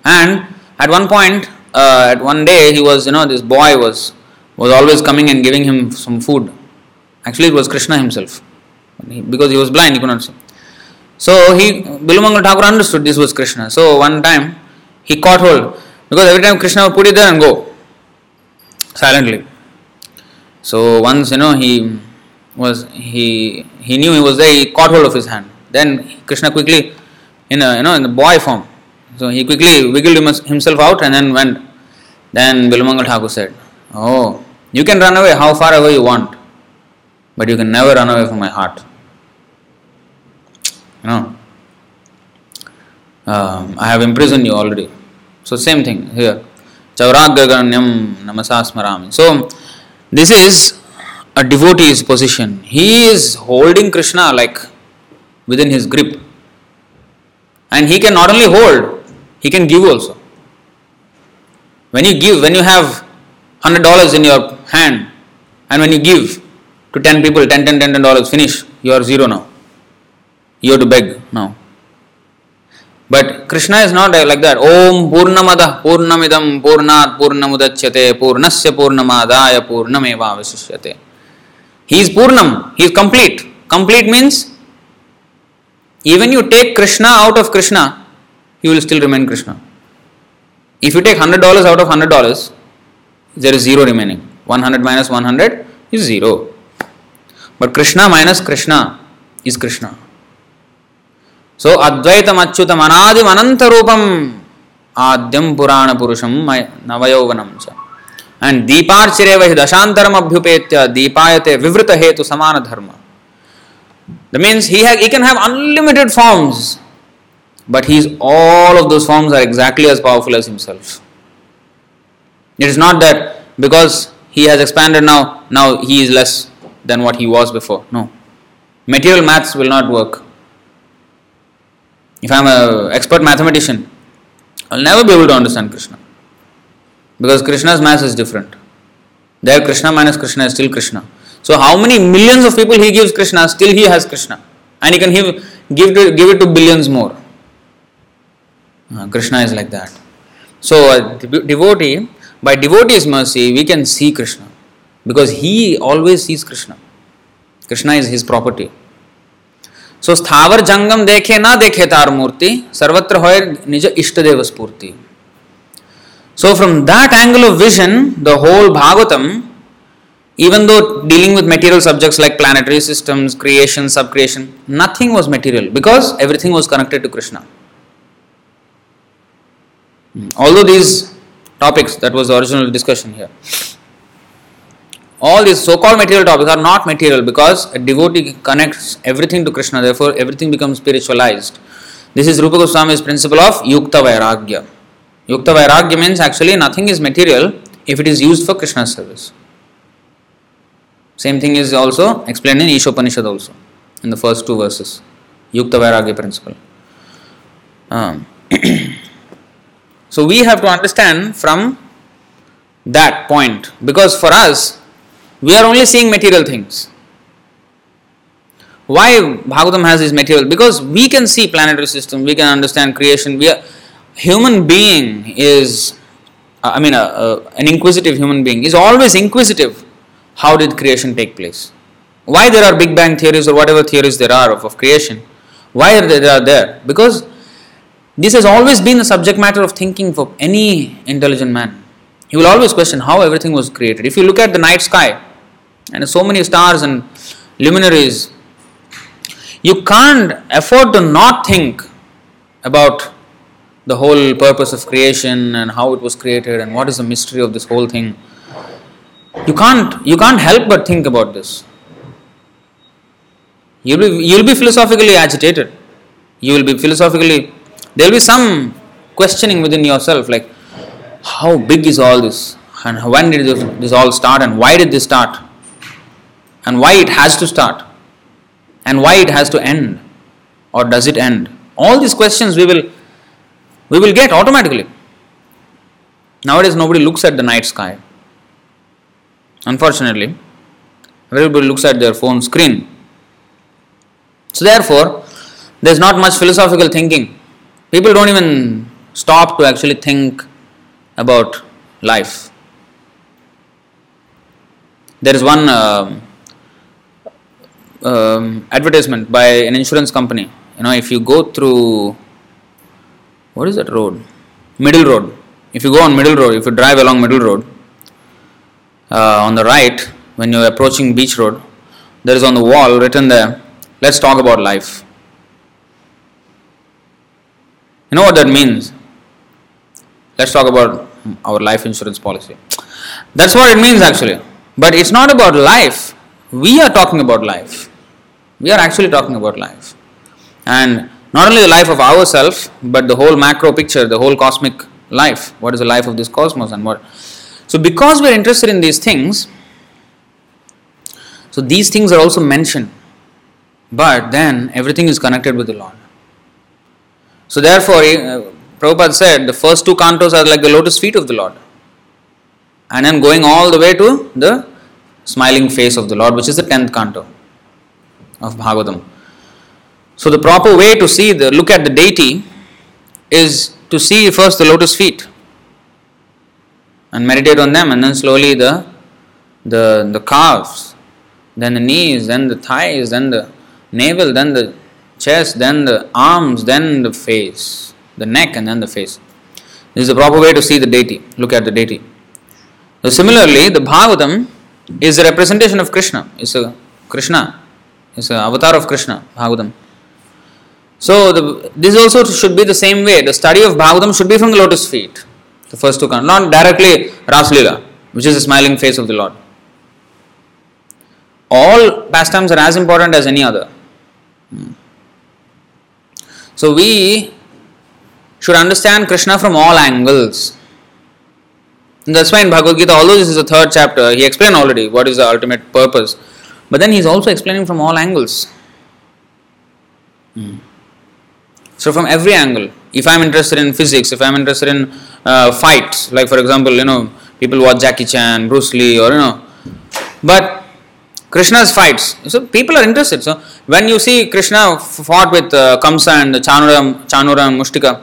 And at one point, uh, at one day, he was, you know, this boy was was always coming and giving him some food. Actually, it was Krishna himself. Because he was blind, he could not see. So he, Bilumangal Thakur understood this was Krishna. So one time, he caught hold. Because every time Krishna would put it there and go. Silently. So once, you know, he was, he, he knew he was there, he caught hold of his hand. Then Krishna quickly, in a, you know, in the boy form. So he quickly wiggled himself out and then went. Then Bilumangal Thakur said, Oh, you can run away how far away you want, but you can never run away from my heart. You know, um, I have imprisoned you already. So, same thing here. Chauragraganyam namasasmarami. So, this is a devotee's position. He is holding Krishna like within his grip. And he can not only hold, he can give also. When you give, when you have hundred dollars in your hand, and when you give to ten people, 10, 10, 10 dollars, finish, you are zero now. You have to beg now. But Krishna is not like that. Om Purnamada Purnamidam Purnat Purnamudachyate Purnasya Purnamadaya Purnameva Visishyate. He is Purnam, he is complete. Complete means even you take Krishna out of Krishna, he will still remain Krishna. If you take hundred dollars out of hundred dollars, there is zero remaining. 100 minus 100 is zero. But Krishna minus Krishna is Krishna. So Advaitam Achyutam Anadim Anantarupam Adyam Purana Purusham Navayovanam cha. And Deeparchireva hi dashantaram abhyupetya Deepayate Vivrita hetu samana dharma. That means he, ha- he can have unlimited forms, but he is all of those forms are exactly as powerful as himself. It is not that because he has expanded now, now he is less than what he was before. No. Material maths will not work. If I am an expert mathematician, I will never be able to understand Krishna. Because Krishna's mass is different. There, Krishna minus Krishna is still Krishna. So, how many millions of people he gives Krishna, still he has Krishna. And he can give, give, to, give it to billions more. Uh, Krishna is like that. So, devotee by devotee's mercy, we can see Krishna because he always sees Krishna. Krishna is his property. So स्थावर जंगम देखे ना देखे तार मूर्ति, सर्वत्र होय निज इष्ट देव स्फूर्ति so from that angle of vision the whole Bhagavatam even though dealing with material subjects like planetary systems creation sub creation nothing was material because everything was connected to Krishna although these topics that was original discussion here All these so called material topics are not material because a devotee connects everything to Krishna, therefore, everything becomes spiritualized. This is Rupa Goswami's principle of Yukta Vairagya. Yukta Vairagya means actually nothing is material if it is used for Krishna's service. Same thing is also explained in Ishopanishad also, in the first two verses. Yukta Vairagya principle. Um, [CLEARS THROAT] so we have to understand from that point because for us, we are only seeing material things. Why Bhagavatam has this material? Because we can see planetary system, we can understand creation. We are human being is, uh, I mean, a, a, an inquisitive human being is always inquisitive. How did creation take place? Why there are Big Bang theories or whatever theories there are of, of creation? Why are they, they are there? Because this has always been the subject matter of thinking for any intelligent man. He will always question how everything was created. If you look at the night sky and so many stars and luminaries, you can't afford to not think about the whole purpose of creation and how it was created and what is the mystery of this whole thing. You can't you can't help but think about this. You'll be, you'll be philosophically agitated. You will be philosophically there will be some questioning within yourself like how big is all this? And when did this, this all start? And why did this start? And why it has to start? And why it has to end? Or does it end? All these questions we will we will get automatically. Nowadays nobody looks at the night sky. Unfortunately everybody looks at their phone screen. So therefore there is not much philosophical thinking. People don't even stop to actually think about life there is one uh, um, advertisement by an insurance company. You know, if you go through what is that road? Middle road. If you go on middle road, if you drive along middle road, uh, on the right, when you're approaching beach road, there is on the wall written there, let's talk about life. You know what that means? Let's talk about our life insurance policy. That's what it means actually. But it's not about life. We are talking about life. We are actually talking about life. And not only the life of ourselves, but the whole macro picture, the whole cosmic life. What is the life of this cosmos and what? So, because we are interested in these things, so these things are also mentioned. But then everything is connected with the Lord. So, therefore, uh, Prabhupada said the first two cantos are like the lotus feet of the Lord. And then going all the way to the smiling face of the Lord, which is the tenth canto of Bhagavatam. So the proper way to see the look at the deity is to see first the lotus feet and meditate on them and then slowly the the the calves, then the knees, then the thighs, then the navel, then the chest, then the arms, then the face, the neck and then the face. This is the proper way to see the deity, look at the deity. So similarly, the Bhagavatam is a representation of Krishna. It's a Krishna is an avatar of Krishna, Bhagavatam. So the, this also should be the same way. The study of Bhagavatam should be from the lotus feet, the first two cantos, not directly Raslila, which is the smiling face of the Lord. All pastimes are as important as any other. Hmm. So we should understand Krishna from all angles. And that's why in Bhagavad Gita, although this is the third chapter, he explained already what is the ultimate purpose. But then he's also explaining from all angles. Hmm. So, from every angle, if I'm interested in physics, if I'm interested in uh, fights, like for example, you know, people watch Jackie Chan, Bruce Lee, or you know, but Krishna's fights, so people are interested. So, when you see Krishna fought with uh, Kamsa and Chanura, Chanura and Mushtika,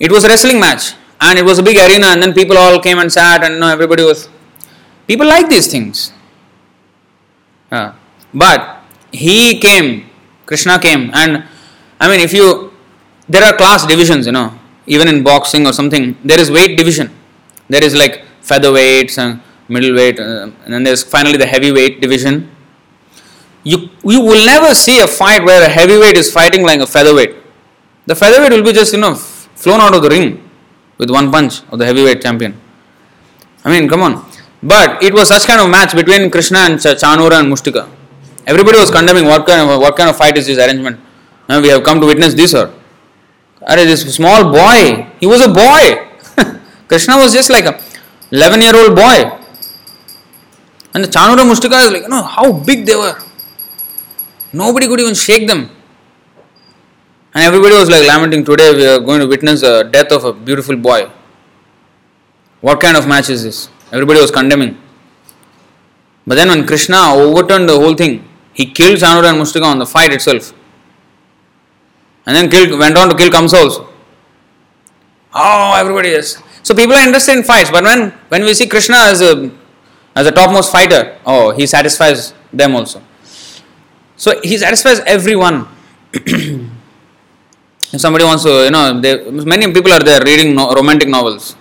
it was a wrestling match and it was a big arena, and then people all came and sat, and you know, everybody was. People like these things. Uh, but he came, Krishna came, and I mean, if you, there are class divisions, you know, even in boxing or something, there is weight division. There is like featherweights and middleweight, uh, and then there's finally the heavyweight division. You, you will never see a fight where a heavyweight is fighting like a featherweight. The featherweight will be just, you know, flown out of the ring with one punch of the heavyweight champion. I mean, come on. But it was such kind of match between Krishna and Ch- Chanura and Mushtika. Everybody was condemning what kind of what kind of fight is this arrangement. Now we have come to witness this or Are this small boy, he was a boy. [LAUGHS] Krishna was just like a 11 year old boy. And the Chanura Mustika is like, you know, how big they were. Nobody could even shake them. And everybody was like lamenting, today we are going to witness the death of a beautiful boy. What kind of match is this? Everybody was condemning. But then when Krishna overturned the whole thing, he killed Chanura and Mustika on the fight itself. And then killed, went on to kill Kamsa also. Oh, everybody is. So people are interested in fights, but when, when we see Krishna as a as a topmost fighter, oh, he satisfies them also. So he satisfies everyone. [CLEARS THROAT] if somebody wants to, you know, they, many people are there reading no, romantic novels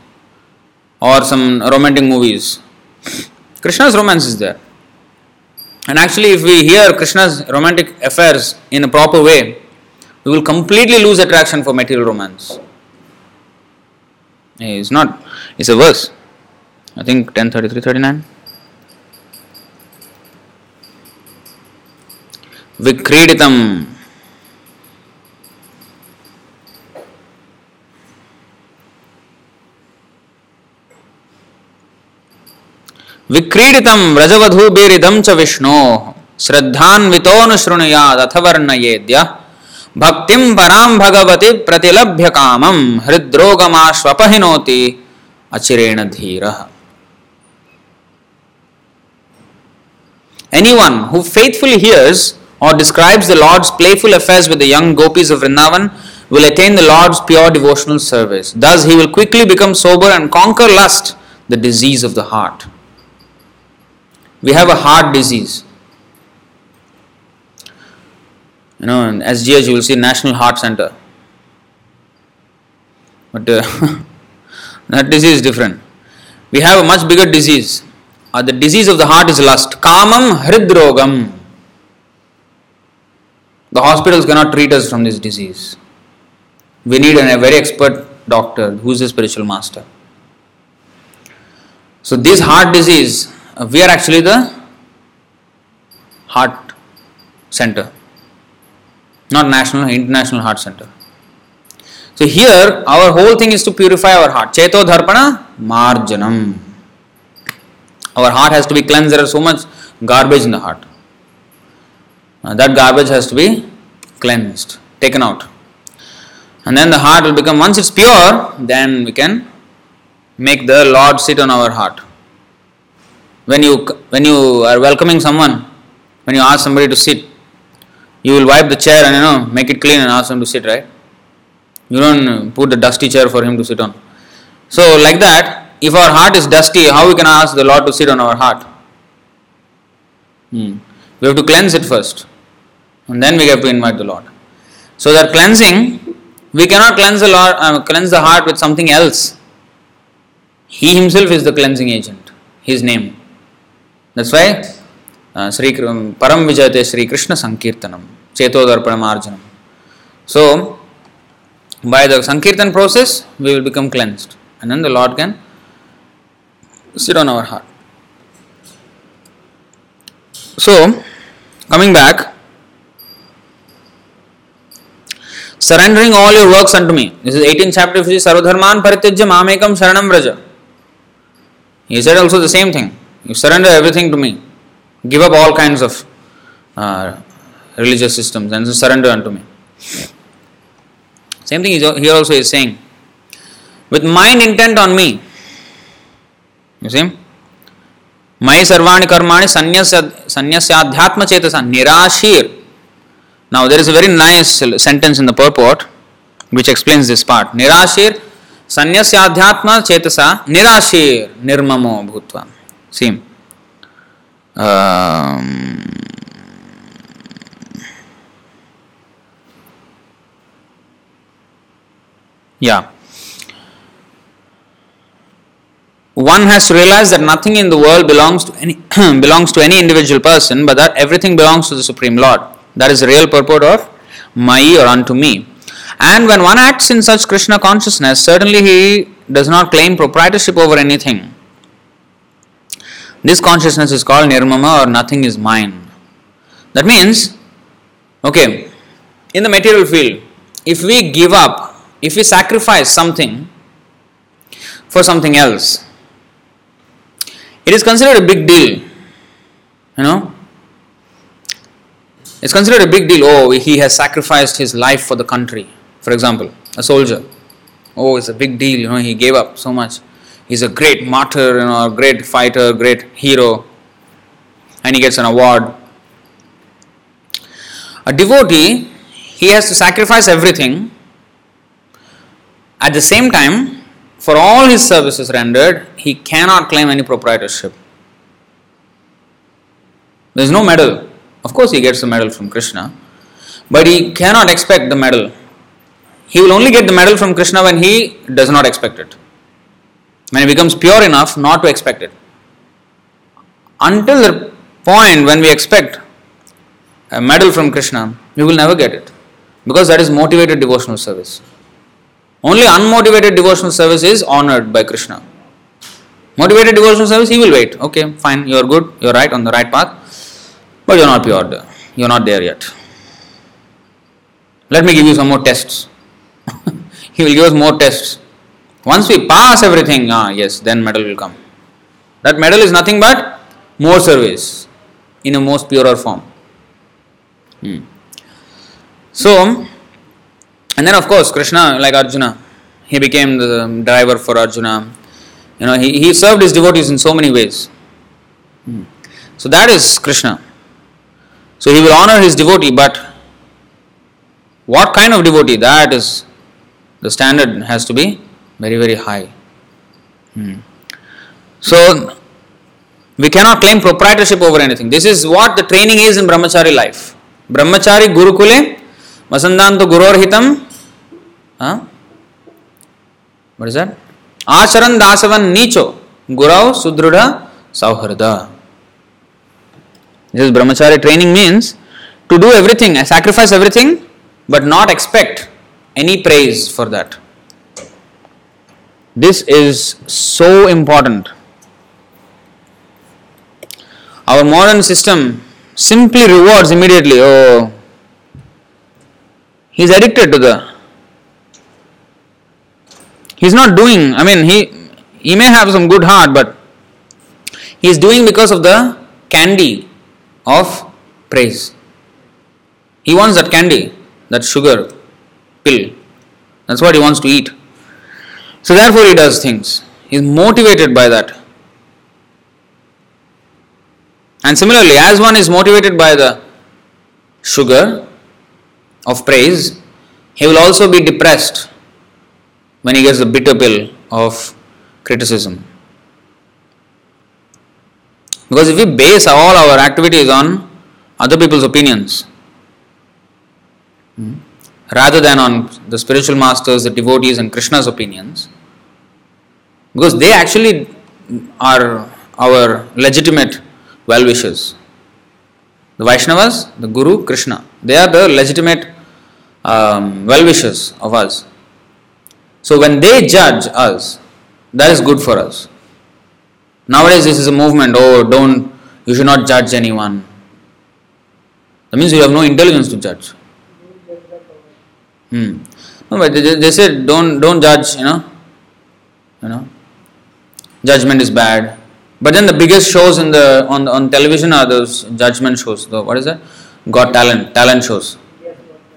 or some romantic movies. Krishna's romance is there. And actually, if we hear Krishna's romantic affairs in a proper way, we will completely lose attraction for material romance. It's not, it's a verse. I think 1033 39. विक्रीडितम् विक्रीडितं व्रजवधूभिरिदं च विष्णोः श्रद्धान्वितोऽनुशृणुयात् अथ वर्णयेद्य भक्तिं परां भगवति प्रतिलभ्य कामं हृद्रोगमाश्वपहिनोति अचिरेण धीरः Anyone who faithfully hears or describes the Lord's playful affairs with the young gopis of Vrindavan will attain the Lord's pure devotional service. Thus, he will quickly become sober and conquer lust, the disease of the heart. We have a heart disease. You know, in SGH you will see National Heart Center. But uh, [LAUGHS] that disease is different. We have a much bigger disease uh, the disease of the heart is lust. Kamam hridrogam. The hospitals cannot treat us from this disease. We need a very expert doctor who is a spiritual master. So, this heart disease, we are actually the heart center, not national, international heart center. So, here our whole thing is to purify our heart. Cheto dharpana marjanam. Our heart has to be cleansed. There is so much garbage in the heart. Uh, that garbage has to be cleansed, taken out. And then the heart will become, once it's pure, then we can make the Lord sit on our heart. When you, when you are welcoming someone, when you ask somebody to sit, you will wipe the chair and you know make it clean and ask him to sit, right? You don't put the dusty chair for him to sit on. So like that, if our heart is dusty, how we can ask the Lord to sit on our heart? Hmm. We have to cleanse it first, and then we have to invite the Lord. So that cleansing, we cannot cleanse the Lord, uh, cleanse the heart with something else. He Himself is the cleansing agent. His name. That's why uh, Sri Param Vijayate Sri Krishna Sankirtanam Chetodarpanam Arjanam. So by the Sankirtan process, we will become cleansed, and then the Lord can sit on our heart. So, coming back, surrendering all your works unto me. This is 18th chapter, of Sarvadharman Paritijya Mamekam Saranam Braja. He said also the same thing. You surrender everything to me. Give up all kinds of uh, religious systems and surrender unto me. Same thing here also is saying. With mind intent on me, you see? Mai sarvani karmani sanyasyaadhyatma chetasa nirashir. Now there is a very nice sentence in the purport which explains this part. Nirashir sanyasyaadhyatma chetasa nirashir nirmamo bhutva. See? Um, yeah. one has to realize that nothing in the world belongs to any [CLEARS THROAT] belongs to any individual person, but that everything belongs to the Supreme Lord. That is the real purport of Mai or unto me. And when one acts in such Krishna consciousness, certainly he does not claim proprietorship over anything. This consciousness is called nirmama or nothing is mine. That means, okay, in the material field, if we give up, if we sacrifice something for something else, it is considered a big deal. You know, it's considered a big deal. Oh, he has sacrificed his life for the country. For example, a soldier. Oh, it's a big deal. You know, he gave up so much. He's a great martyr, you know, a great fighter, great hero, and he gets an award. A devotee, he has to sacrifice everything. At the same time, for all his services rendered, he cannot claim any proprietorship. There is no medal. Of course, he gets the medal from Krishna, but he cannot expect the medal. He will only get the medal from Krishna when he does not expect it. When it becomes pure enough not to expect it. Until the point when we expect a medal from Krishna, we will never get it. Because that is motivated devotional service. Only unmotivated devotional service is honored by Krishna. Motivated devotional service, he will wait. Okay, fine, you are good, you are right on the right path, but you are not pure. You are not there yet. Let me give you some more tests. [LAUGHS] he will give us more tests. Once we pass everything, ah, yes, then medal will come. That medal is nothing but more service in a most purer form. Hmm. So, and then of course Krishna, like Arjuna, he became the driver for Arjuna. You know, he, he served his devotees in so many ways. Hmm. So that is Krishna. So he will honor his devotee, but what kind of devotee? That is the standard has to be very, very high. Hmm. So we cannot claim proprietorship over anything. This is what the training is in brahmachari life. Brahmachari Gurukule Masandanto Gurorhitam. Huh? What is that? Dasavan Nicho Gurau Sudruda Sauharda. This brahmachari training means to do everything, sacrifice everything, but not expect any praise for that. This is so important. Our modern system simply rewards immediately. Oh, he's addicted to the. He's not doing. I mean, he he may have some good heart, but he's doing because of the candy of praise. He wants that candy, that sugar pill. That's what he wants to eat. So therefore he does things. He is motivated by that. And similarly, as one is motivated by the sugar of praise, he will also be depressed when he gets the bitter pill of criticism. Because if we base all our activities on other people's opinions, hmm, rather than on the spiritual masters, the devotees, and Krishna's opinions, because they actually are our legitimate well wishers. The Vaishnavas, the Guru, Krishna, they are the legitimate um, well wishers of us. So when they judge us, that is good for us. Nowadays, this is a movement oh, don't, you should not judge anyone. That means you have no intelligence to judge. Hmm. No, but they, they said don't don't judge. You know. You know. Judgment is bad. But then the biggest shows in the on on television are those judgment shows. The, what is that? Got talent, talent shows.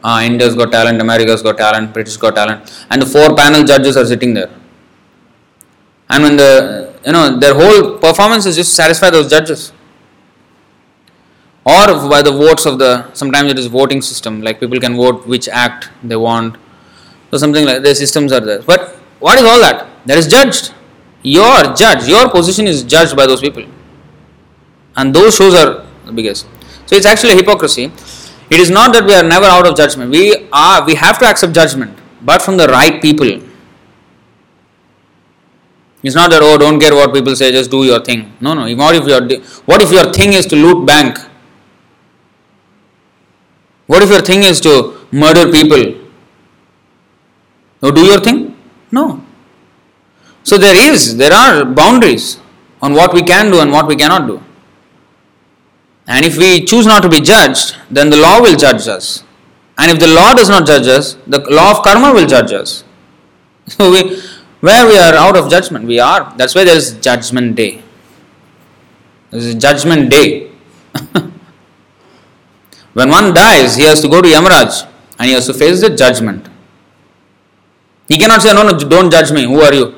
Ah, India's got talent, America's got talent, British got talent, and the four panel judges are sitting there. And when the you know their whole performance is just to satisfy those judges or by the votes of the sometimes it is voting system like people can vote which act they want. So something like the systems are there. But what is all that? That is judged. Your judge your position is judged by those people. And those shows are the biggest. So it's actually hypocrisy. It is not that we are never out of judgment. We are we have to accept judgment. But from the right people. It's not that oh don't care what people say just do your thing. No no. What if your what if your thing is to loot bank what if your thing is to murder people? Now do your thing? No. So there is, there are boundaries on what we can do and what we cannot do. And if we choose not to be judged, then the law will judge us. And if the law does not judge us, the law of karma will judge us. [LAUGHS] So we, where we are out of judgment, we are. That's why there is judgment day. This is judgment day. [LAUGHS] when one dies, he has to go to Yamaraj and he has to face the judgment. He cannot say, No, no, don't judge me. Who are you?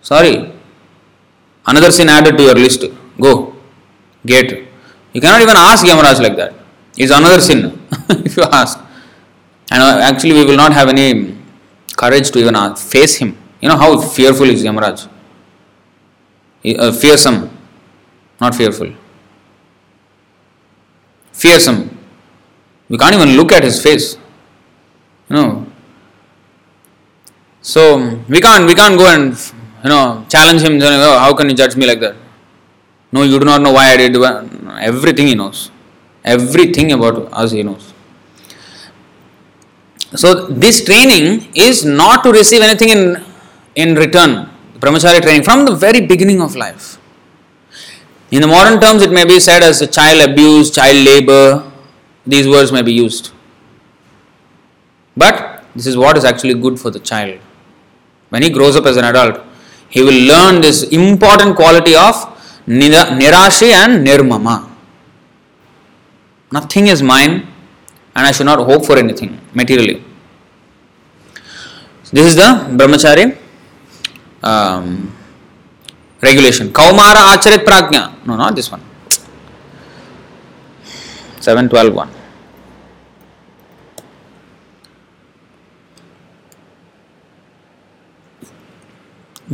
Sorry. Another sin added to your list. Go. Get. You cannot even ask Yamaraj like that. It's another sin [LAUGHS] if you ask. And uh, actually, we will not have any courage to even ask, face him. You know how fearful is Yamaraj? He- uh, fearsome, not fearful. Fearsome. We can't even look at his face. You know. So we can't we can't go and you know challenge him. "Oh, how can you judge me like that? No, you do not know why I did. Everything he knows. Everything about us he knows. So this training is not to receive anything in in return. Brahmachari training from the very beginning of life. In the modern terms, it may be said as a child abuse, child labor. These words may be used. But this is what is actually good for the child. When he grows up as an adult, he will learn this important quality of nira- nirashi and nirmama. Nothing is mine, and I should not hope for anything materially. This is the brahmachari um, regulation. Kaumara acharit prajna. No, not this one. 712 1.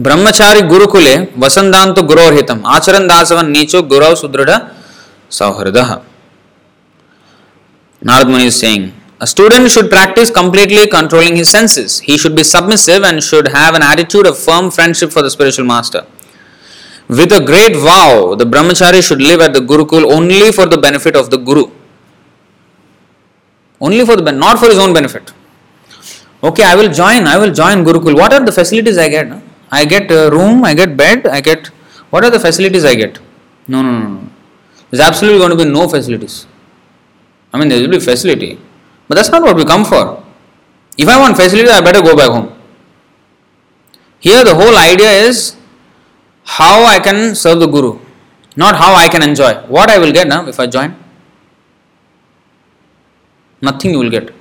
ब्रह्मचारी गुरुकुले वसंदांत गुरोहितम आचरण दासवन नीचो गुरव सुदृढ़ सौहृद Narad Muni is saying, a student should practice completely controlling his senses. He should be submissive and should have an attitude of firm friendship for the spiritual master. With a great vow, the brahmachari should live at the Gurukul only for the benefit of the Guru. Only for the ben- not for his own benefit. Okay, I will join. I will join Gurukul. What are the facilities I get? no? I get a room. I get bed. I get. What are the facilities I get? No, no, no, no. There's absolutely going to be no facilities. I mean, there will be facility, but that's not what we come for. If I want facility, I better go back home. Here, the whole idea is how I can serve the Guru, not how I can enjoy. What I will get now if I join? Nothing you will get.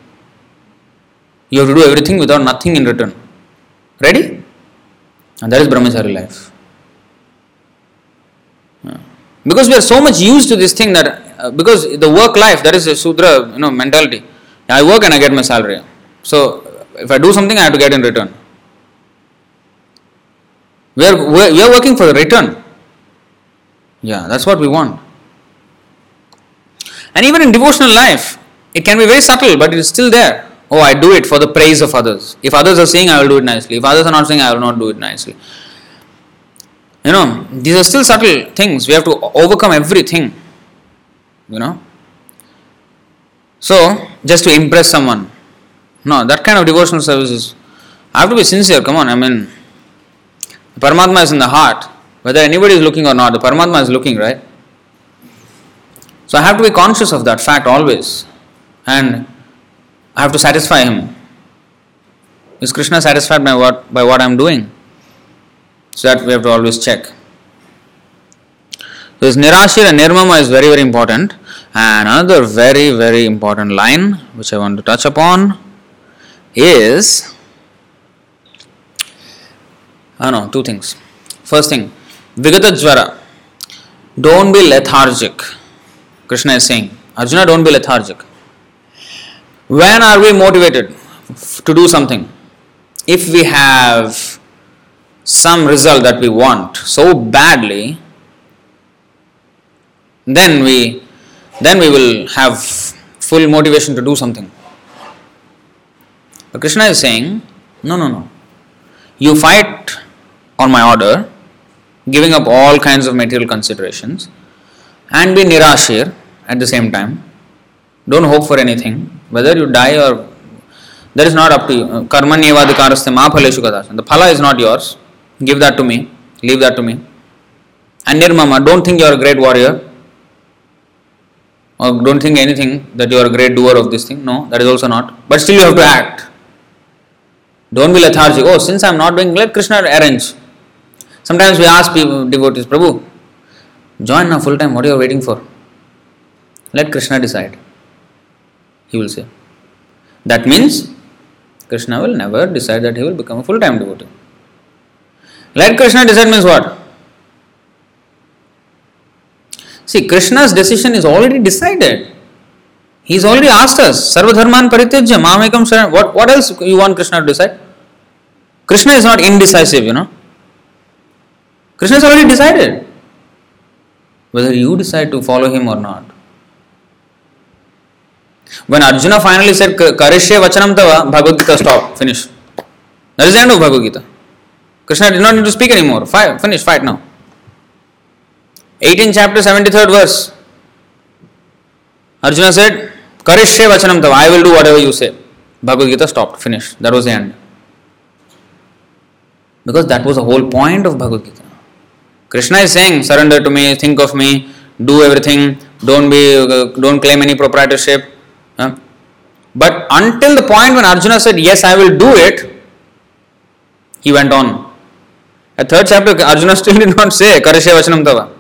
You have to do everything without nothing in return. Ready? And that is Brahmachari life. Because we are so much used to this thing that uh, because the work life that is a Sudra you know mentality. I work and I get my salary. So if I do something, I have to get in return. We are we are working for the return. Yeah, that's what we want. And even in devotional life, it can be very subtle, but it is still there. Oh, I do it for the praise of others. If others are saying, I will do it nicely. If others are not saying, I will not do it nicely. You know, these are still subtle things. We have to overcome everything. You know. So, just to impress someone. No, that kind of devotional services. I have to be sincere. Come on, I mean, Paramatma is in the heart. Whether anybody is looking or not, the Paramatma is looking, right? So I have to be conscious of that fact always. And I have to satisfy him. Is Krishna satisfied by what by what I am doing? So that we have to always check. So this Nirashir and Nirmama is very, very important. And another very, very important line which I want to touch upon is I know two things. First thing, Vigata Jvara. Don't be lethargic. Krishna is saying, Arjuna, don't be lethargic. When are we motivated to do something? If we have some result that we want so badly, then we then we will have full motivation to do something. But Krishna is saying, no, no, no. You fight on my order, giving up all kinds of material considerations, and be nirashir at the same time. Don't hope for anything, whether you die or that is not up to you. Karmanyevadikaraste ma phaleshu kadasana. The phala is not yours. Give that to me. Leave that to me. And nirmama, don't think you are a great warrior. or don't think anything that you are a great doer of this thing. No, that is also not. But still, you have to act. Don't be lethargic. Oh, since I am not doing, let Krishna arrange. Sometimes we ask people, devotees, Prabhu, join now full time. What are you waiting for? Let Krishna decide. He will say. That means Krishna will never decide that he will become a full time devotee. Let Krishna decide means what? See, Krishna's decision is already decided. He's already asked us, Sarvadharman Parityajya, Mamekam Sharan. What, what else you want Krishna to decide? Krishna is not indecisive, you know. Krishna has already decided whether you decide to follow him or not. When Arjuna finally said, Karishya Vachanam Tava, Bhagavad Gita stop, finish. That is the end of Bhagavad Gita. Krishna did not need to speak anymore. Fight, finish, fight now. 18 chapter, 73rd verse. Arjuna said, Karishya Vachanam Tava, I will do whatever you say. Bhagavad Gita stopped, finished. That was the end. Because that was the whole point of Bhagavad Gita. Krishna is saying, surrender to me, think of me, do everything, don't be, uh, don't claim any proprietorship. But until the point when Arjuna said, Yes, I will do it, he went on. At third chapter, Arjuna still [LAUGHS] did not say Karishya Vachanam Tava.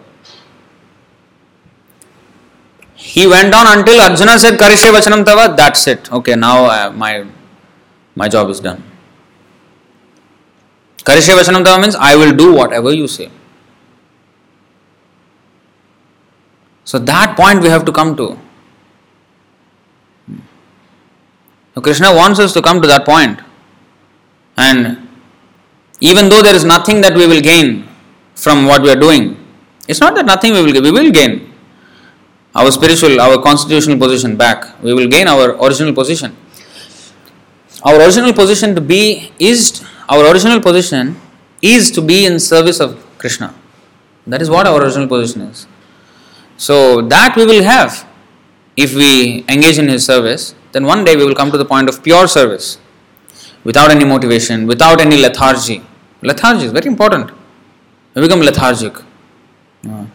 He went on until Arjuna said Karishya Vachanam Tava, that's it. Okay, now uh, my, my job is done. Karishya Vachanam Tava means I will do whatever you say. So that point we have to come to. Krishna wants us to come to that point. And even though there is nothing that we will gain from what we are doing, it's not that nothing we will gain, we will gain our spiritual, our constitutional position back. We will gain our original position. Our original position to be is our original position is to be in service of Krishna. That is what our original position is. So that we will have if we engage in his service then one day we will come to the point of pure service without any motivation, without any lethargy. Lethargy is very important. We become lethargic. Uh,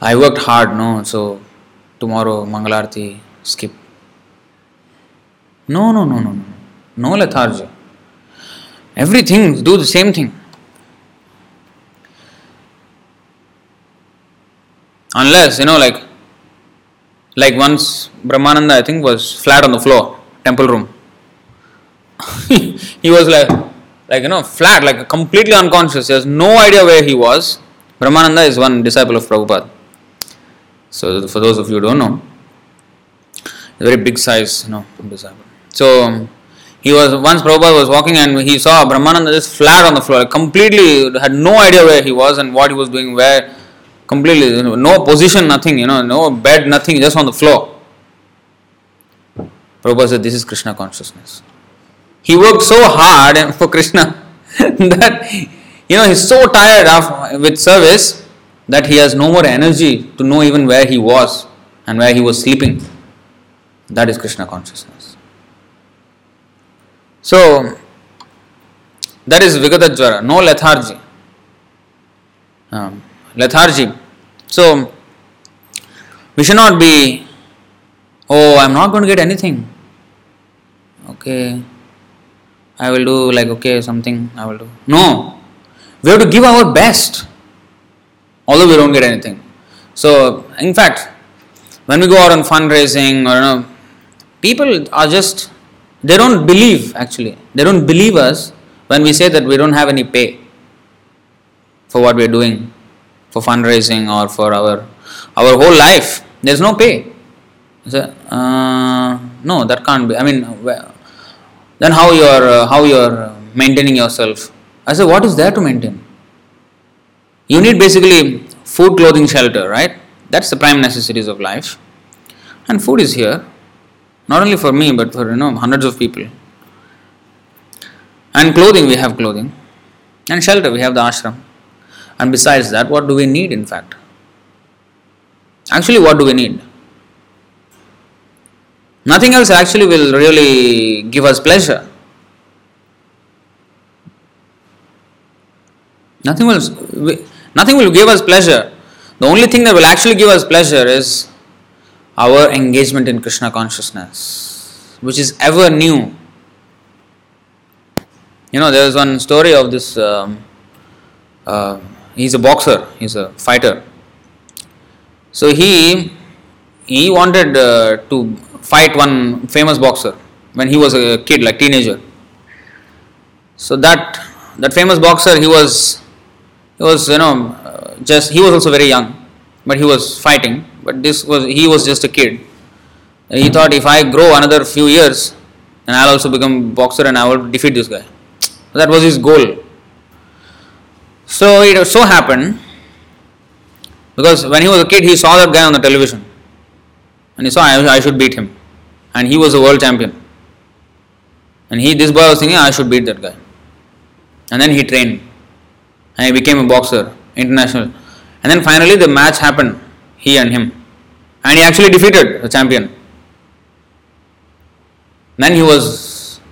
I worked hard, no, so tomorrow Mangalarti, skip. No, no, no, no, no. No lethargy. Everything, do the same thing. Unless, you know, like like once Brahmananda, I think, was flat on the floor, temple room. [LAUGHS] he was like, like you know, flat, like completely unconscious. He has no idea where he was. Brahmananda is one disciple of Prabhupada. So for those of you who don't know, very big size, you know, disciple. So he was once Prabhupada was walking and he saw Brahmananda just flat on the floor, completely had no idea where he was and what he was doing, where completely no position, nothing, you know, no bed, nothing, just on the floor. Prabhupada said, This is Krishna consciousness. He worked so hard [LAUGHS] for Krishna that you know he's so tired of with service that he has no more energy to know even where he was and where he was sleeping. That is Krishna consciousness. So that is Vigata Jvara, no lethargy. Um, lethargy. So, we should not be, oh, I'm not going to get anything. Okay, I will do like, okay, something I will do. No, we have to give our best, although we don't get anything. So, in fact, when we go out on fundraising or you know, people are just, they don't believe actually. They don't believe us when we say that we don't have any pay for what we're doing for fundraising or for our our whole life. There's no pay. So, uh, no, that can't be. I mean, then how you're uh, how you're maintaining yourself? I said, what is there to maintain? You need basically food, clothing, shelter, right? That's the prime necessities of life, and food is here, not only for me but for you know hundreds of people. And clothing, we have clothing, and shelter, we have the ashram. And besides that, what do we need in fact? Actually, what do we need? Nothing else actually will really give us pleasure. Nothing will, nothing will give us pleasure. The only thing that will actually give us pleasure is our engagement in Krishna consciousness, which is ever new. You know, there is one story of this. Um, uh, he's a boxer. He's a fighter. So he he wanted uh, to fight one famous boxer when he was a kid, like teenager. So that that famous boxer, he was he was you know uh, just he was also very young, but he was fighting. But this was he was just a kid. And he thought if I grow another few years, and I'll also become boxer and I will defeat this guy. That was his goal. So it so happened because when he was a kid, he saw that guy on the television, and he saw I, I should beat him, and he was a world champion. And he, this boy was thinking, I should beat that guy. And then he trained, and he became a boxer, international. And then finally, the match happened, he and him, and he actually defeated the champion. Then he was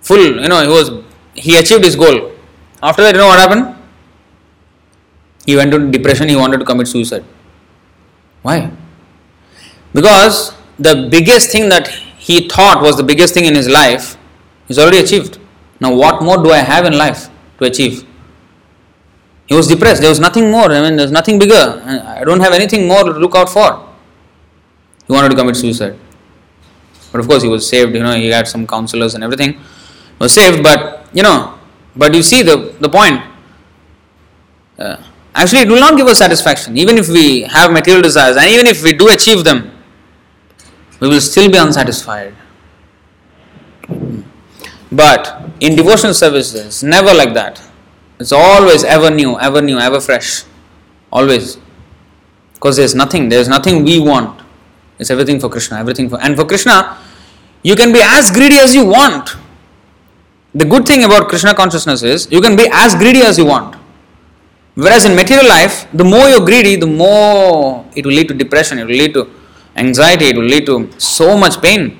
full, you know, he was he achieved his goal. After that, you know what happened? He went into depression, he wanted to commit suicide. Why? Because the biggest thing that he thought was the biggest thing in his life is already achieved. Now, what more do I have in life to achieve? He was depressed. There was nothing more. I mean, there's nothing bigger. I don't have anything more to look out for. He wanted to commit suicide. But of course, he was saved. You know, he had some counselors and everything. He was saved, but you know, but you see the the point. Uh, actually, it will not give us satisfaction. Even if we have material desires, and even if we do achieve them, we will still be unsatisfied. But in devotional services, never like that. It's always ever new, ever new, ever fresh. Always. Because there's nothing, there's nothing we want. It's everything for Krishna, everything for and for Krishna, you can be as greedy as you want. The good thing about Krishna consciousness is you can be as greedy as you want. Whereas in material life, the more you're greedy, the more it will lead to depression, it will lead to anxiety, it will lead to so much pain.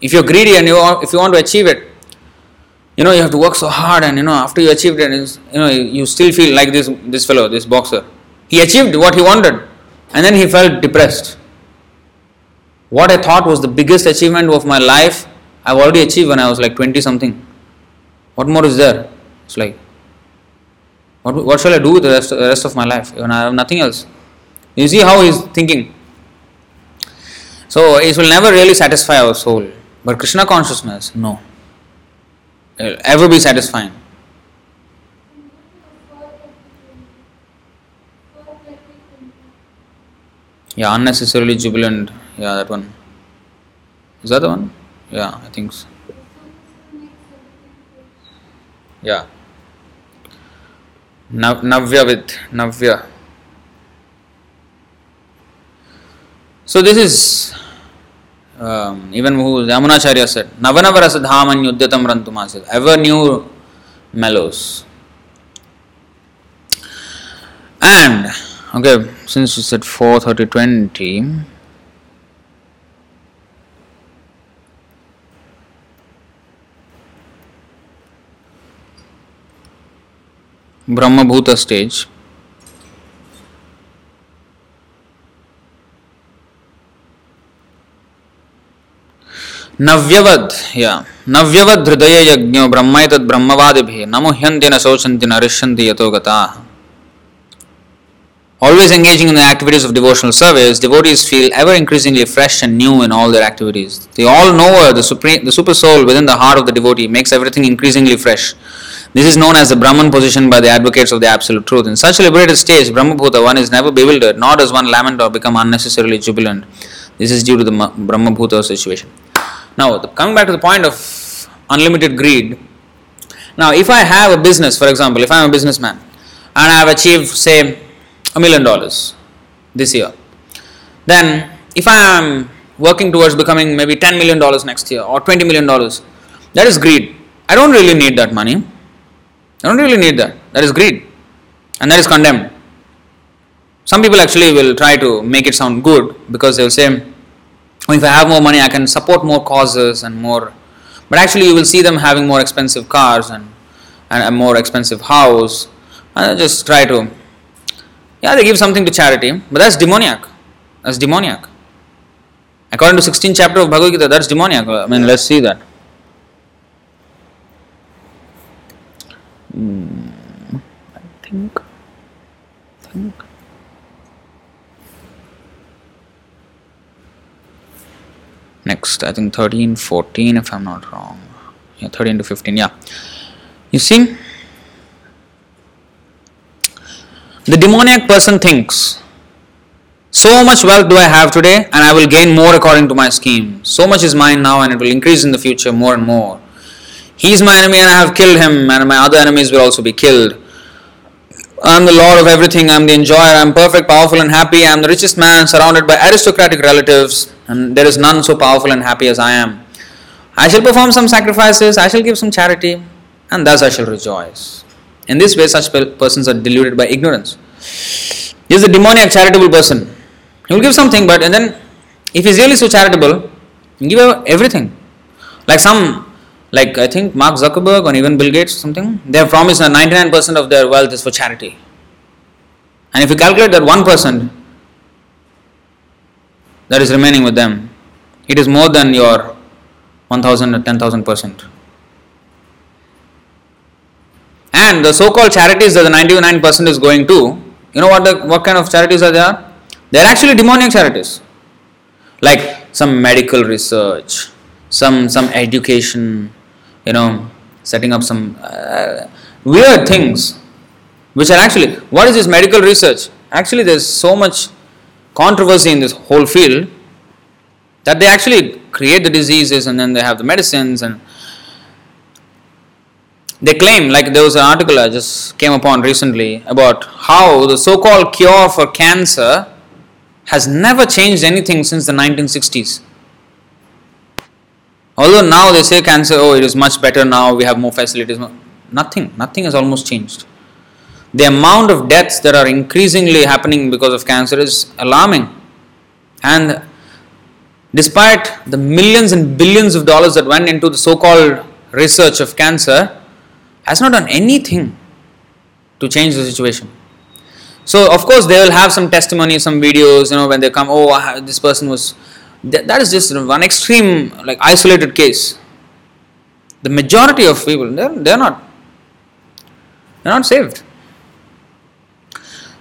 If you're greedy and you if you want to achieve it, you know you have to work so hard and you know after you achieved it you know you still feel like this this fellow this boxer. He achieved what he wanted and then he felt depressed. What i thought was the biggest achievement of my life i've already achieved when i was like 20 something. What more is there? It's like what, what shall i do with the rest, the rest of my life when i have nothing else you see how he's thinking so it will never really satisfy our soul but krishna consciousness no uh, ever be satisfying. Yeah, unnecessarily jubilant. Yeah, that one. Is that the one? Yeah, I think so. Yeah. Navya with Navya. So this is um, even who Yamunacharya said, Navanavaras dhaman yudyatam rantumasid, ever new mellows. And, okay, since you said 4 30 20, Brahmabhuta stage. नव्यवद, या। नव्यवद हृदय यज्ञो ब्रह्म तद ब्रह्मवादि भी न मुह्यंति न शोचन्ति न ऋष्यन्ति यतो Always engaging in the activities of devotional service, devotees feel ever increasingly fresh and new in all their activities. The all knower, the supreme, the super soul within the heart of the devotee, makes everything increasingly fresh. This is known as the Brahman position by the advocates of the absolute truth. In such a liberated stage, Brahmabhuta, one is never bewildered, nor does one lament or become unnecessarily jubilant. This is due to the Brahmabhuta situation. Now, coming back to the point of unlimited greed. Now, if I have a business, for example, if I'm a businessman and I have achieved, say, a million dollars this year, then if I am working towards becoming maybe $10 million next year or $20 million, that is greed. I don't really need that money. I don't really need that. That is greed. And that is condemned. Some people actually will try to make it sound good because they'll say, oh, if I have more money, I can support more causes and more. But actually, you will see them having more expensive cars and, and a more expensive house. And just try to, yeah, they give something to charity, but that's demoniac. That's demoniac. According to 16th chapter of Bhagavad Gita, that's demoniac. I mean, let's see that. I think. think. Next, I think 13, 14, if I'm not wrong. Yeah, 13 to 15, yeah. You see, the demoniac person thinks, so much wealth do I have today, and I will gain more according to my scheme. So much is mine now, and it will increase in the future more and more. He is my enemy, and I have killed him, and my other enemies will also be killed. I am the lord of everything, I am the enjoyer, I am perfect, powerful, and happy. I am the richest man, surrounded by aristocratic relatives, and there is none so powerful and happy as I am. I shall perform some sacrifices, I shall give some charity, and thus I shall rejoice. In this way, such persons are deluded by ignorance. He is a demoniac charitable person. He will give something, but and then if he is really so charitable, he give everything. Like some, like I think Mark Zuckerberg or even Bill Gates, something, they have promised that 99% of their wealth is for charity. And if you calculate that 1% that is remaining with them, it is more than your 1000 or 10,000%. And the so called charities that the 99% is going to, you know what, the, what kind of charities are there? They are actually demoniac charities. Like some medical research, some, some education, you know, setting up some uh, weird things which are actually, what is this medical research? Actually, there's so much controversy in this whole field that they actually create the diseases and then they have the medicines and they claim, like there was an article I just came upon recently about how the so called cure for cancer has never changed anything since the 1960s. Although now they say cancer, oh, it is much better now, we have more facilities. Nothing, nothing has almost changed. The amount of deaths that are increasingly happening because of cancer is alarming. And despite the millions and billions of dollars that went into the so called research of cancer, has not done anything to change the situation. So of course they will have some testimony, some videos, you know, when they come, oh, this person was. that is just one extreme, like isolated case. The majority of people, they're, they're not, they're not saved.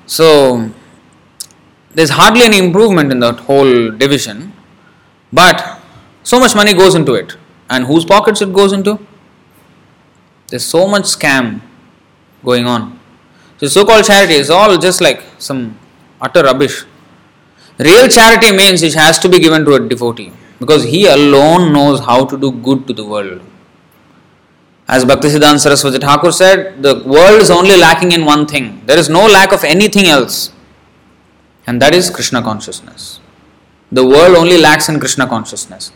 So there's hardly any improvement in that whole division, but so much money goes into it, and whose pockets it goes into? There's so much scam going on. So, so called charity is all just like some utter rubbish. Real charity means it has to be given to a devotee because he alone knows how to do good to the world. As Bhaktisiddhanta Saraswati Thakur said, the world is only lacking in one thing. There is no lack of anything else. And that is Krishna consciousness. The world only lacks in Krishna consciousness.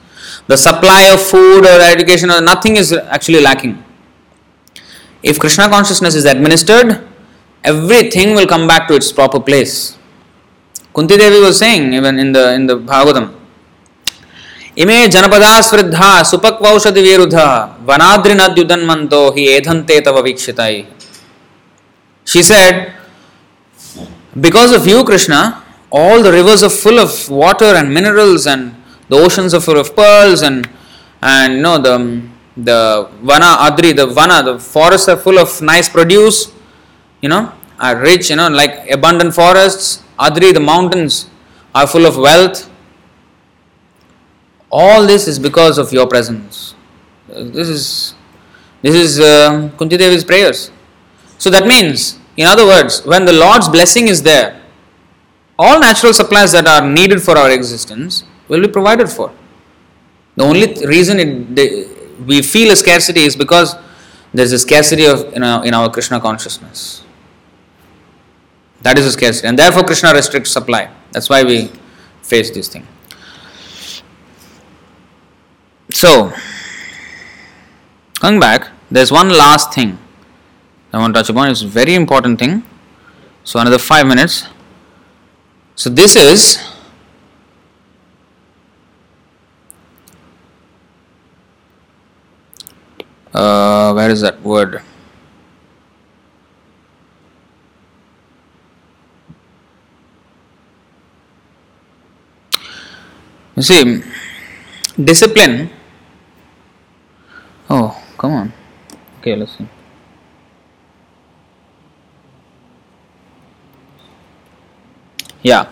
The supply of food or education or nothing is actually lacking. If Krishna consciousness is administered, everything will come back to its proper place. Kunti Devi was saying even in the in the Bhagavatam, इमे जनपदा स्वृद्धा सुपक्वौषधि विरुद्ध वनाद्रि नद्युदन्मन्तो हि एधन्ते तव वीक्षिताई She said, because of you, Krishna, all the rivers are full of water and minerals, and the oceans are full of pearls, and and you know the the vana adri the vana the forests are full of nice produce you know are rich you know like abundant forests. Adri the mountains are full of wealth. All this is because of your presence. This is this is uh, kunti devi's prayers. So that means in other words when the lord's blessing is there all natural supplies that are needed for our existence will be provided for. The only reason it, we feel a scarcity is because there's a scarcity of in our, in our Krishna consciousness. That is a scarcity, and therefore Krishna restricts supply. That's why we face this thing. So, coming back, there's one last thing I want to touch upon. It's a very important thing. So, another five minutes. So, this is uh, where is that word You see, discipline. Oh, come on. Okay, listen. Yeah.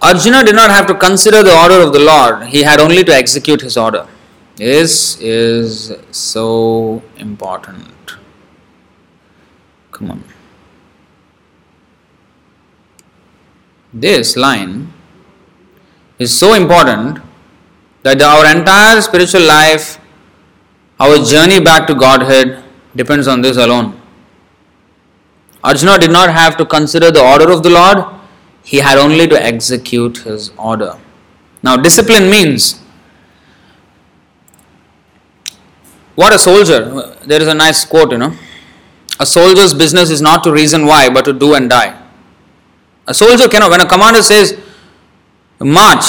Arjuna did not have to consider the order of the Lord, he had only to execute his order. This is so important. Come on. This line is so important that our entire spiritual life, our journey back to Godhead depends on this alone. Arjuna did not have to consider the order of the Lord, he had only to execute his order. Now, discipline means what a soldier, there is a nice quote, you know. A soldier's business is not to reason why, but to do and die. A soldier cannot, when a commander says, march,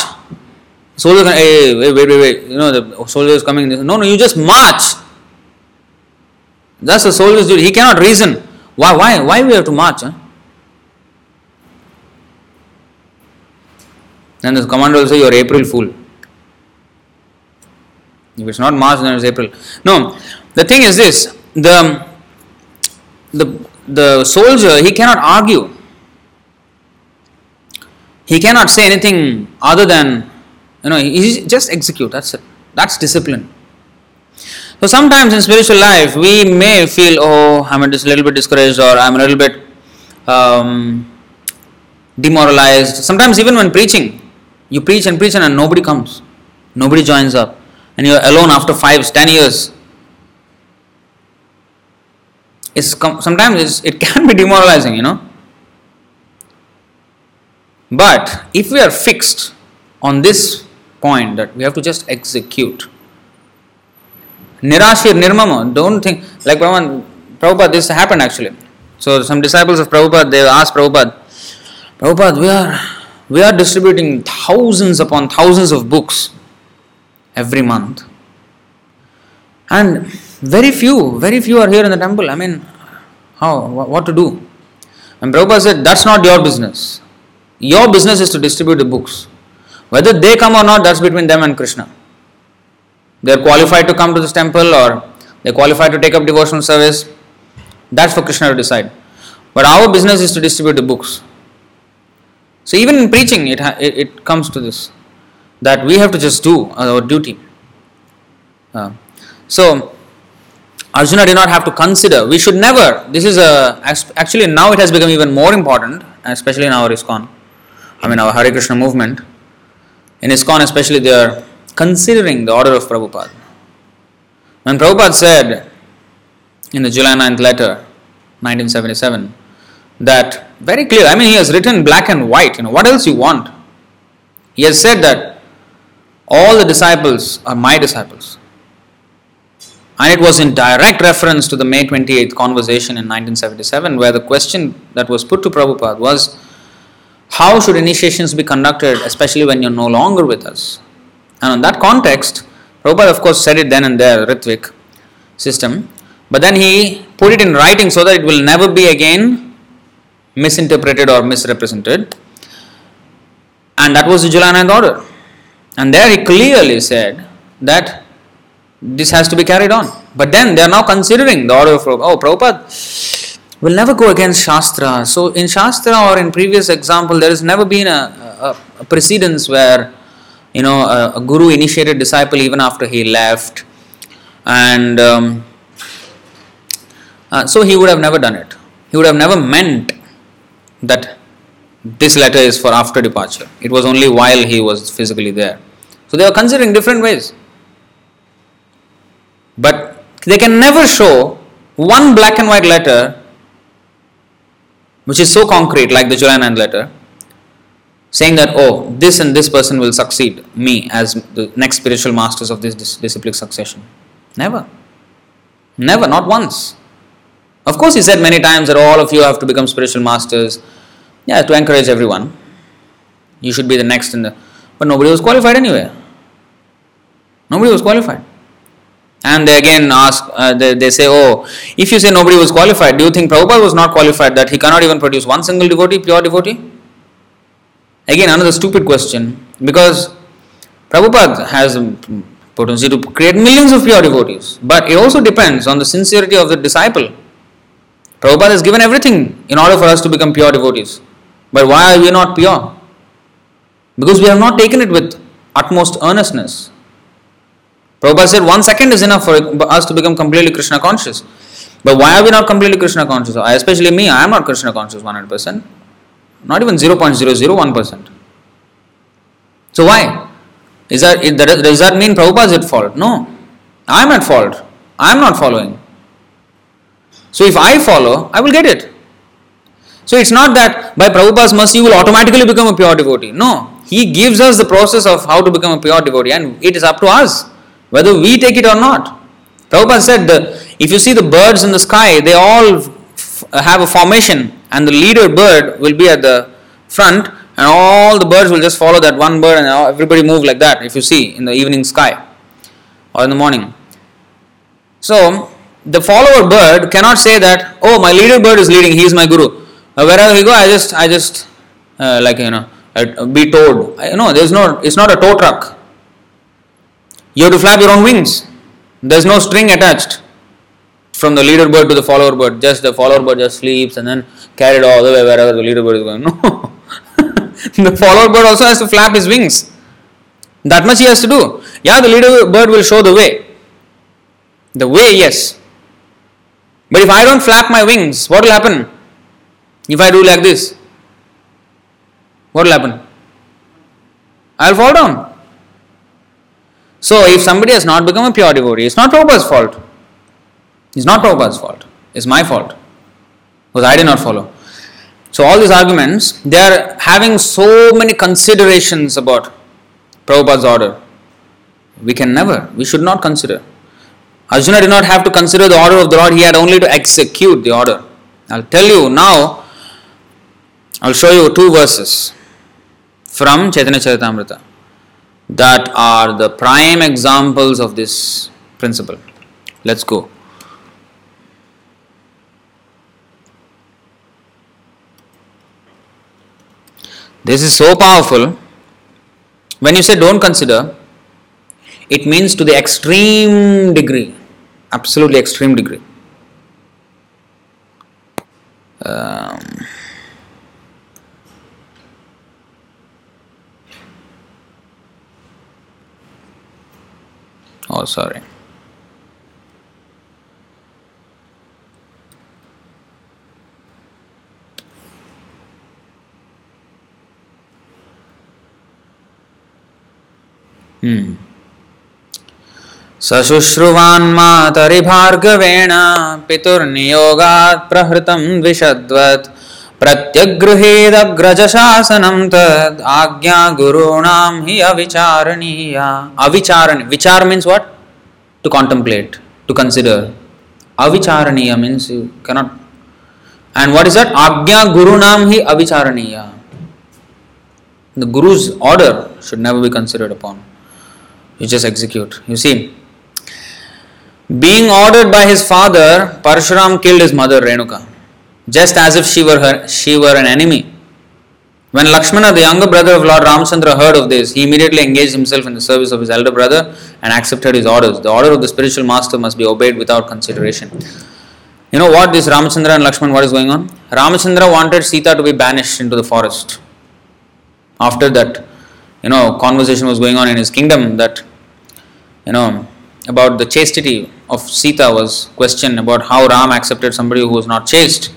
soldier can, hey, wait, wait, wait, you know, the soldier is coming. No, no, you just march. That's a soldier's duty. He cannot reason. Why, why, why we have to march? Huh? Then the commander will say, You're April Fool. If it's not March, then it's April. No, the thing is this the, the, the soldier, he cannot argue. He cannot say anything other than, you know, he just execute. That's it. That's discipline. So sometimes in spiritual life, we may feel, oh, I'm a little bit discouraged or I'm a little bit um, demoralized. Sometimes even when preaching, you preach and preach and nobody comes. Nobody joins up. And you're alone after five, ten years. It's sometimes it's, it [LAUGHS] can be demoralizing, you know. But if we are fixed on this point that we have to just execute, Nirashir Nirmama, don't think like Brahman, Prabhupada, this happened actually. So some disciples of Prabhupada they asked Prabhupada, Prabhupada, we are we are distributing thousands upon thousands of books every month. And very few, very few are here in the temple. I mean, how, what to do? And Prabhupada said, that's not your business. Your business is to distribute the books. Whether they come or not, that's between them and Krishna. They are qualified to come to this temple or they are qualified to take up devotional service. That's for Krishna to decide. But our business is to distribute the books. So even in preaching, it, it, it comes to this that we have to just do our duty. Uh, so Arjuna did not have to consider. We should never. This is a actually now it has become even more important, especially in our ISKCON. I mean our Hare Krishna movement. In ISKCON, especially, they are considering the order of Prabhupada. When Prabhupada said in the July 9th letter, 1977, that very clear. I mean, he has written black and white. You know, what else you want? He has said that all the disciples are my disciples. And it was in direct reference to the May 28th conversation in 1977, where the question that was put to Prabhupada was how should initiations be conducted, especially when you're no longer with us? And in that context, Prabhupada, of course, said it then and there, Ritvik system, but then he put it in writing so that it will never be again misinterpreted or misrepresented. And that was the July 9th order. And there he clearly said that this has to be carried on. But then they are now considering the order of oh Prabhupada will never go against Shastra. So in Shastra or in previous example, there has never been a, a, a precedence where you know a, a, guru initiated disciple even after he left, and um, uh, so he would have never done it. He would have never meant that this letter is for after departure. It was only while he was physically there. So they are considering different ways. But they can never show one black and white letter which is so concrete, like the 9th letter, saying that, oh, this and this person will succeed me as the next spiritual masters of this disciplic succession. Never. Never, not once. Of course, he said many times that all of you have to become spiritual masters. Yeah, to encourage everyone. You should be the next in the. But nobody was qualified anywhere. Nobody was qualified. And they again ask, uh, they, they say, oh, if you say nobody was qualified, do you think Prabhupada was not qualified that he cannot even produce one single devotee, pure devotee? Again, another stupid question because Prabhupada has potency to create millions of pure devotees, but it also depends on the sincerity of the disciple. Prabhupada has given everything in order for us to become pure devotees. But why are we not pure? Because we have not taken it with utmost earnestness. Prabhupada said one second is enough for us to become completely Krishna conscious. But why are we not completely Krishna conscious? Especially me, I am not Krishna conscious 100%. Not even 0.001%. So why? Is that, does that mean Prabhupada is at fault? No. I am at fault. I am not following. So if I follow, I will get it. So it's not that by Prabhupada's mercy you will automatically become a pure devotee. No. He gives us the process of how to become a pure devotee and it is up to us whether we take it or not. Prabhupada said the, if you see the birds in the sky, they all f- have a formation and the leader bird will be at the front and all the birds will just follow that one bird and everybody move like that if you see in the evening sky or in the morning. So the follower bird cannot say that oh my leader bird is leading he is my guru wherever we go I just I just uh, like you know uh, be towed no there's no it's not a tow truck you have to flap your own wings there's no string attached from the leader bird to the follower bird just the follower bird just sleeps and then carried all the way wherever the leader bird is going [LAUGHS] no [LAUGHS] the follower bird also has to flap his wings. That much he has to do. Yeah, the leader bird will show the way. The way, yes. But if I don't flap my wings, what will happen? If I do like this, what will happen? I'll fall down. So, if somebody has not become a pure devotee, it's not Prabhupada's fault. It's not Prabhupada's fault. It's my fault. Because I did not follow. So, all these arguments, they are having so many considerations about Prabhupada's order. We can never, we should not consider. Arjuna did not have to consider the order of the Lord, he had only to execute the order. I'll tell you now, I'll show you two verses from Chaitanya Charitamrita that are the prime examples of this principle. Let's go. This is so powerful. When you say don't consider, it means to the extreme degree, absolutely extreme degree. Um, oh, sorry. सशुश्रुवान्मातरिभार्गवेण पितुर्नियोगात् प्रहृतं द्विषद्वत् प्रत्यगृहेदग्रजशासनं तद् आज्ञा गुरूणां हि अविचारणीया। अविचारण, विचार means what to contemplate to consider अविचारणीय means you cannot and what is that आज्ञा गुरूणाम ही अविचारणीय। The guru's order should never be considered upon you just execute you see being ordered by his father Parashuram killed his mother Renuka just as if she were her, she were an enemy. When Lakshmana, the younger brother of Lord Ramchandra, heard of this, he immediately engaged himself in the service of his elder brother and accepted his orders. The order of the spiritual master must be obeyed without consideration. You know what this Ramchandra and Lakshman, what is going on? Ramchandra wanted Sita to be banished into the forest. After that, you know, conversation was going on in his kingdom that, you know, about the chastity of Sita was question about how Ram accepted somebody who was not chaste.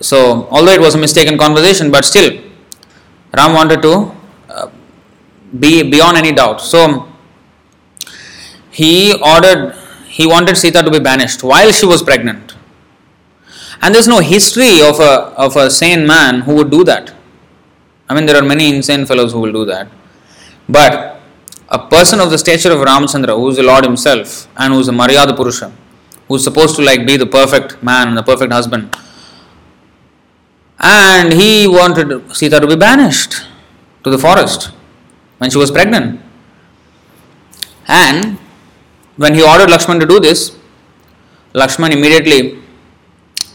So, although it was a mistaken conversation, but still, Ram wanted to uh, be beyond any doubt. So, he ordered, he wanted Sita to be banished while she was pregnant. And there's no history of a, of a sane man who would do that. I mean, there are many insane fellows who will do that. But a person of the stature of Ramchandra, who is the Lord Himself and who is a Maryada Purusha, who is supposed to like be the perfect man and the perfect husband, and he wanted Sita to be banished to the forest when she was pregnant. And when he ordered Lakshman to do this, Lakshman immediately,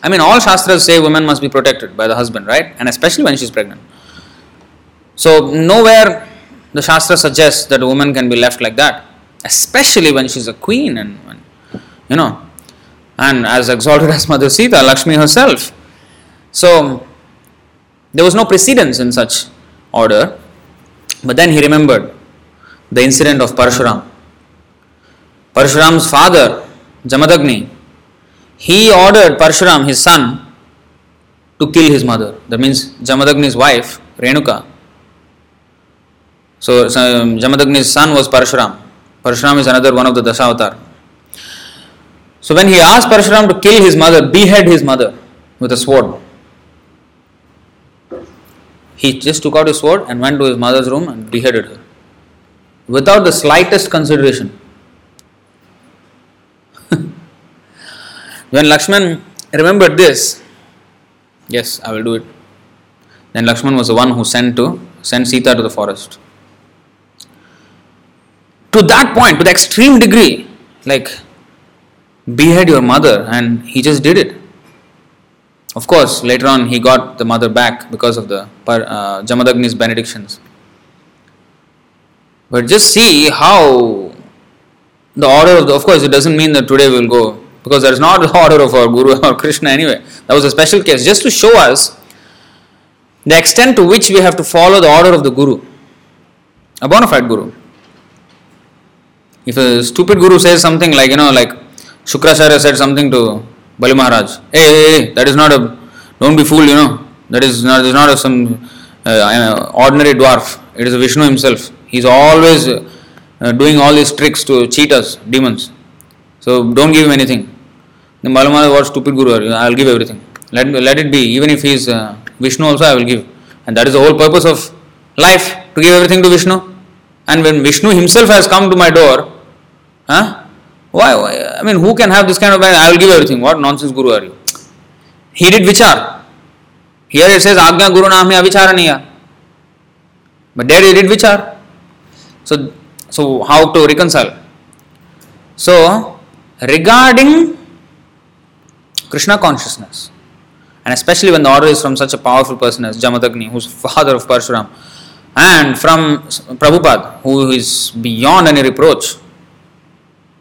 I mean, all Shastras say women must be protected by the husband, right? And especially when she's pregnant. So nowhere the Shastra suggests that a woman can be left like that, especially when she's a queen and, you know, and as exalted as Mother Sita, Lakshmi herself. So, there was no precedence in such order. But then he remembered the incident of Parshuram. Parshuram's father, Jamadagni, he ordered Parshuram, his son, to kill his mother. That means Jamadagni's wife, Renuka. So, so um, Jamadagni's son was Parshuram. Parshuram is another one of the Dasavatar. So when he asked Parshuram to kill his mother, behead his mother with a sword, he just took out his sword and went to his mother's room and beheaded her without the slightest consideration. [LAUGHS] when Lakshman remembered this, yes, I will do it. Then Lakshman was the one who sent to send Sita to the forest. To that point, to the extreme degree, like behead your mother, and he just did it. Of course, later on he got the mother back because of the uh, Jamadagni's benedictions. But just see how the order of the, of course, it doesn't mean that today we'll go because that is not [LAUGHS] the order of our Guru or Krishna anyway. That was a special case, just to show us the extent to which we have to follow the order of the Guru, a bona fide Guru. If a stupid Guru says something like, you know, like Shukracharya said something to Bali Maharaj. Hey, hey, hey, that is not a, don't be fooled, you know. That is not, is not a, some uh, ordinary dwarf. It is a Vishnu himself. He is always uh, doing all these tricks to cheat us, demons. So don't give him anything. Then Bali Maharaj, what stupid guru are you? I will give everything. Let, let it be. Even if he is uh, Vishnu also, I will give. And that is the whole purpose of life, to give everything to Vishnu. And when Vishnu himself has come to my door, huh? Why, why? I mean, who can have this kind of I will give everything. What nonsense guru are you? He did vichar. Here it says Agnya Guru Nami Avicharaniya. But there he did vichar. So, so how to reconcile? So, regarding Krishna consciousness, and especially when the order is from such a powerful person as Jamadagni, who's father of Parshuram, and from Prabhupada, who is beyond any reproach,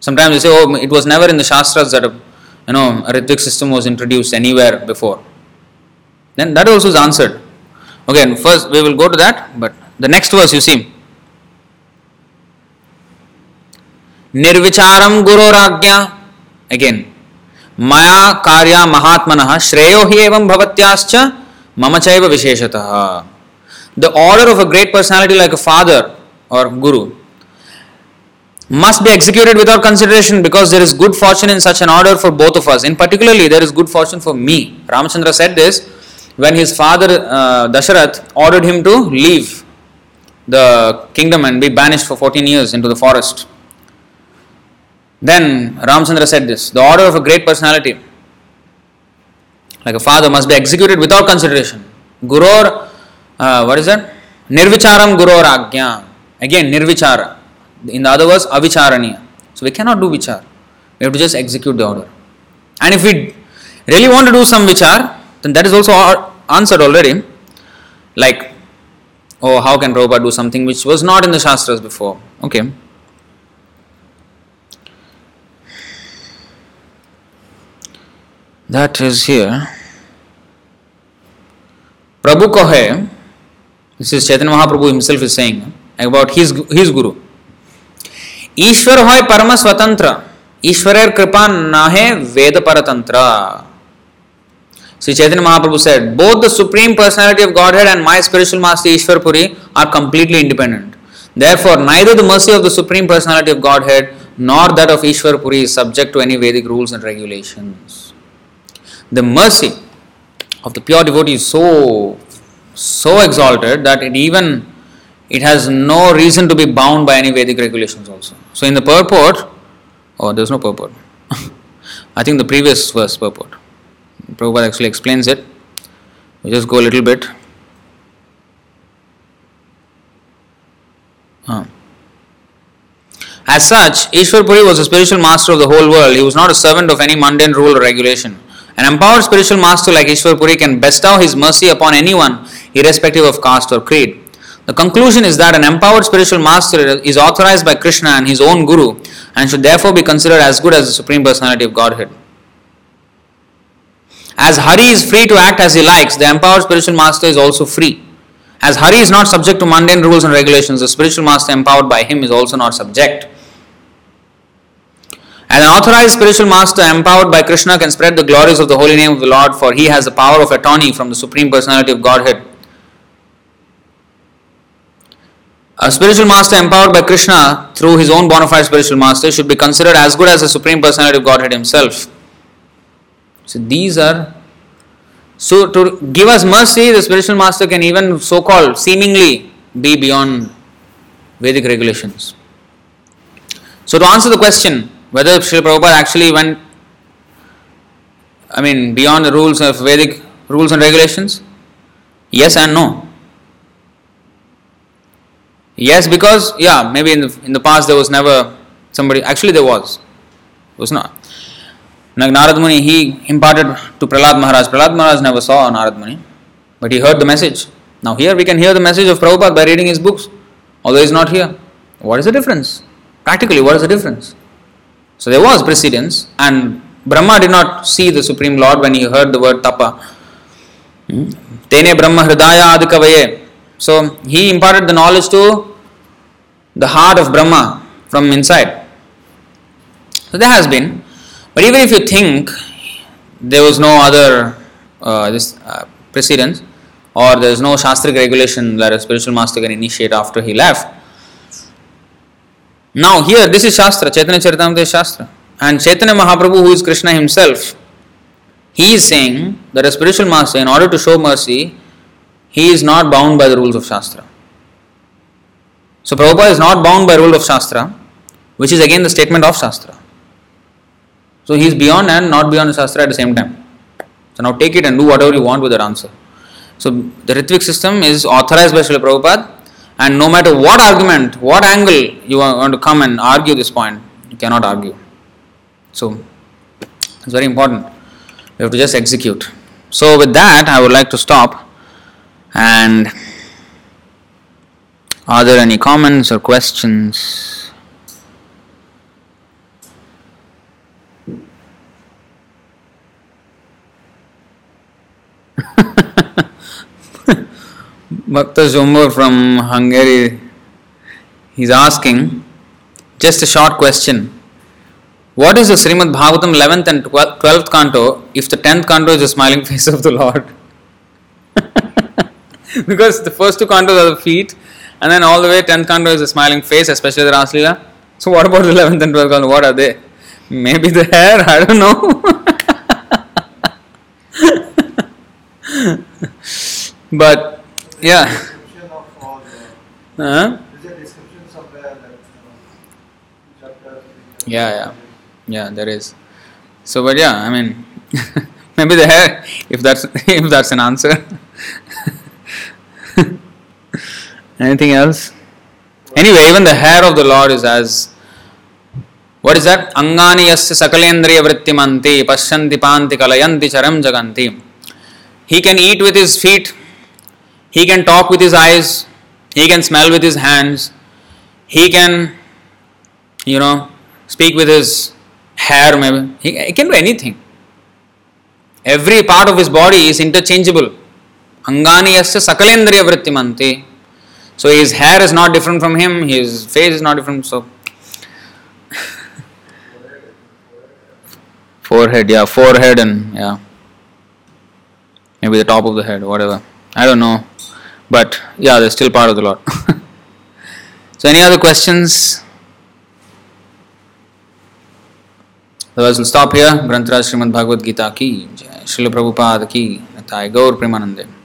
Sometimes they say, oh, it was never in the Shastras that a you know, a Ritvik system was introduced anywhere before. Then that also is answered. Okay, first we will go to that, but the next verse you see. Nirvicharam Guru Guroragya. Again, Maya Karya Mahatmanaha Shreyo Hi Evam Bhavatyascha Mama Chaiva Visheshataha. The order of a great personality like a father or guru must be executed without consideration because there is good fortune in such an order for both of us. In particularly, there is good fortune for me. Ramachandra said this when his father uh, Dasharath ordered him to leave the kingdom and be banished for 14 years into the forest. Then Ramachandra said this the order of a great personality, like a father, must be executed without consideration. Guror, uh, what is that? Nirvicharam Guror Agya. Again, Nirvichara in the other words, avicharaniya. So we cannot do vichar. We have to just execute the order. And if we really want to do some vichar, then that is also answered already. Like, oh, how can Prabhupada do something which was not in the Shastras before? Okay. That is here. Prabhu Kohe, this is Chaitanya Mahaprabhu himself is saying about his, his guru. हो है that it even it has no reason to be bound by any Vedic regulations also. So in the purport, oh, there's no purport. [LAUGHS] I think the previous verse purport. Prabhupada actually explains it. We just go a little bit. Uh. As such, Ishwar Puri was a spiritual master of the whole world. He was not a servant of any mundane rule or regulation. An empowered spiritual master like Ishwar Puri can bestow his mercy upon anyone, irrespective of caste or creed. The conclusion is that an empowered spiritual master is authorized by Krishna and his own guru and should therefore be considered as good as the Supreme Personality of Godhead. As Hari is free to act as he likes, the empowered spiritual master is also free. As Hari is not subject to mundane rules and regulations, the spiritual master empowered by him is also not subject. An authorized spiritual master empowered by Krishna can spread the glories of the holy name of the Lord, for he has the power of attorney from the Supreme Personality of Godhead. A spiritual master empowered by Krishna through his own bona fide spiritual master should be considered as good as the Supreme Personality of Godhead himself. So these are so to give us mercy, the spiritual master can even so called seemingly be beyond Vedic regulations. So to answer the question whether Srila Prabhupada actually went I mean beyond the rules of Vedic rules and regulations, yes and no. Yes, because yeah, maybe in the in the past there was never somebody. Actually, there was. Was not. Narad Muni, he imparted to Prahlad Maharaj. Prahlad Maharaj never saw Narad Muni, but he heard the message. Now here we can hear the message of Prabhupada by reading his books, although he is not here. What is the difference? Practically, what is the difference? So there was precedence, and Brahma did not see the Supreme Lord when he heard the word tapa. Hmm? Tene Brahma Hridaya Adikavaye. So he imparted the knowledge to the heart of Brahma from inside. So there has been. But even if you think there was no other uh, this uh, precedence or there is no Shastric regulation that a spiritual master can initiate after he left. Now here this is Shastra, Chaitanya Charitamrita is Shastra. And Chaitanya Mahaprabhu who is Krishna himself, he is saying that a spiritual master in order to show mercy, he is not bound by the rules of Shastra. So Prabhupada is not bound by rule of Shastra, which is again the statement of Shastra. So he is beyond and not beyond Shastra at the same time. So now take it and do whatever you want with that answer. So the Ritvik system is authorized by Srila Prabhupada and no matter what argument, what angle you are going to come and argue this point, you cannot argue. So it's very important. You have to just execute. So with that, I would like to stop and are there any comments or questions? [LAUGHS] Bhakta Zumbo from Hungary, he's asking just a short question. What is the Srimad Bhagavatam 11th and 12th canto if the 10th canto is the smiling [LAUGHS] face of the Lord? [LAUGHS] because the first two cantos are the feet, and then all the way 10th canto is the smiling face, especially the Raslila. So, what about the 11th and 12th canto? What are they? Maybe the hair, [LAUGHS] I don't know. [LAUGHS] but, yeah.
Description of all the, there's a description somewhere that uh, chapter.
Yeah, yeah, yeah. There is. So, but yeah, I mean, maybe the hair. If that's if that's an answer. Anything else? Anyway, even the hair of the Lord is as. What is that? Angani yasya sakalendriya vrittimanti pashyanti panti kalayanti charam jaganti. He can eat with his feet. He can talk with his eyes. He can smell with his hands. He can, you know, speak with his hair maybe. He, he can do anything. Every part of his body is interchangeable. Angani yasya sakalendriya vrittimanti. So his hair is not different from him, his face is not different. So [LAUGHS] forehead, yeah, forehead and yeah. Maybe the top of the head, whatever. I don't know. But yeah, they're still part of the Lord. [LAUGHS] so any other questions? Otherwise, we'll stop here. Grantaraj Srimad Bhagavad Gita ki. Srila Prabhupada ki, Gaur Premanande.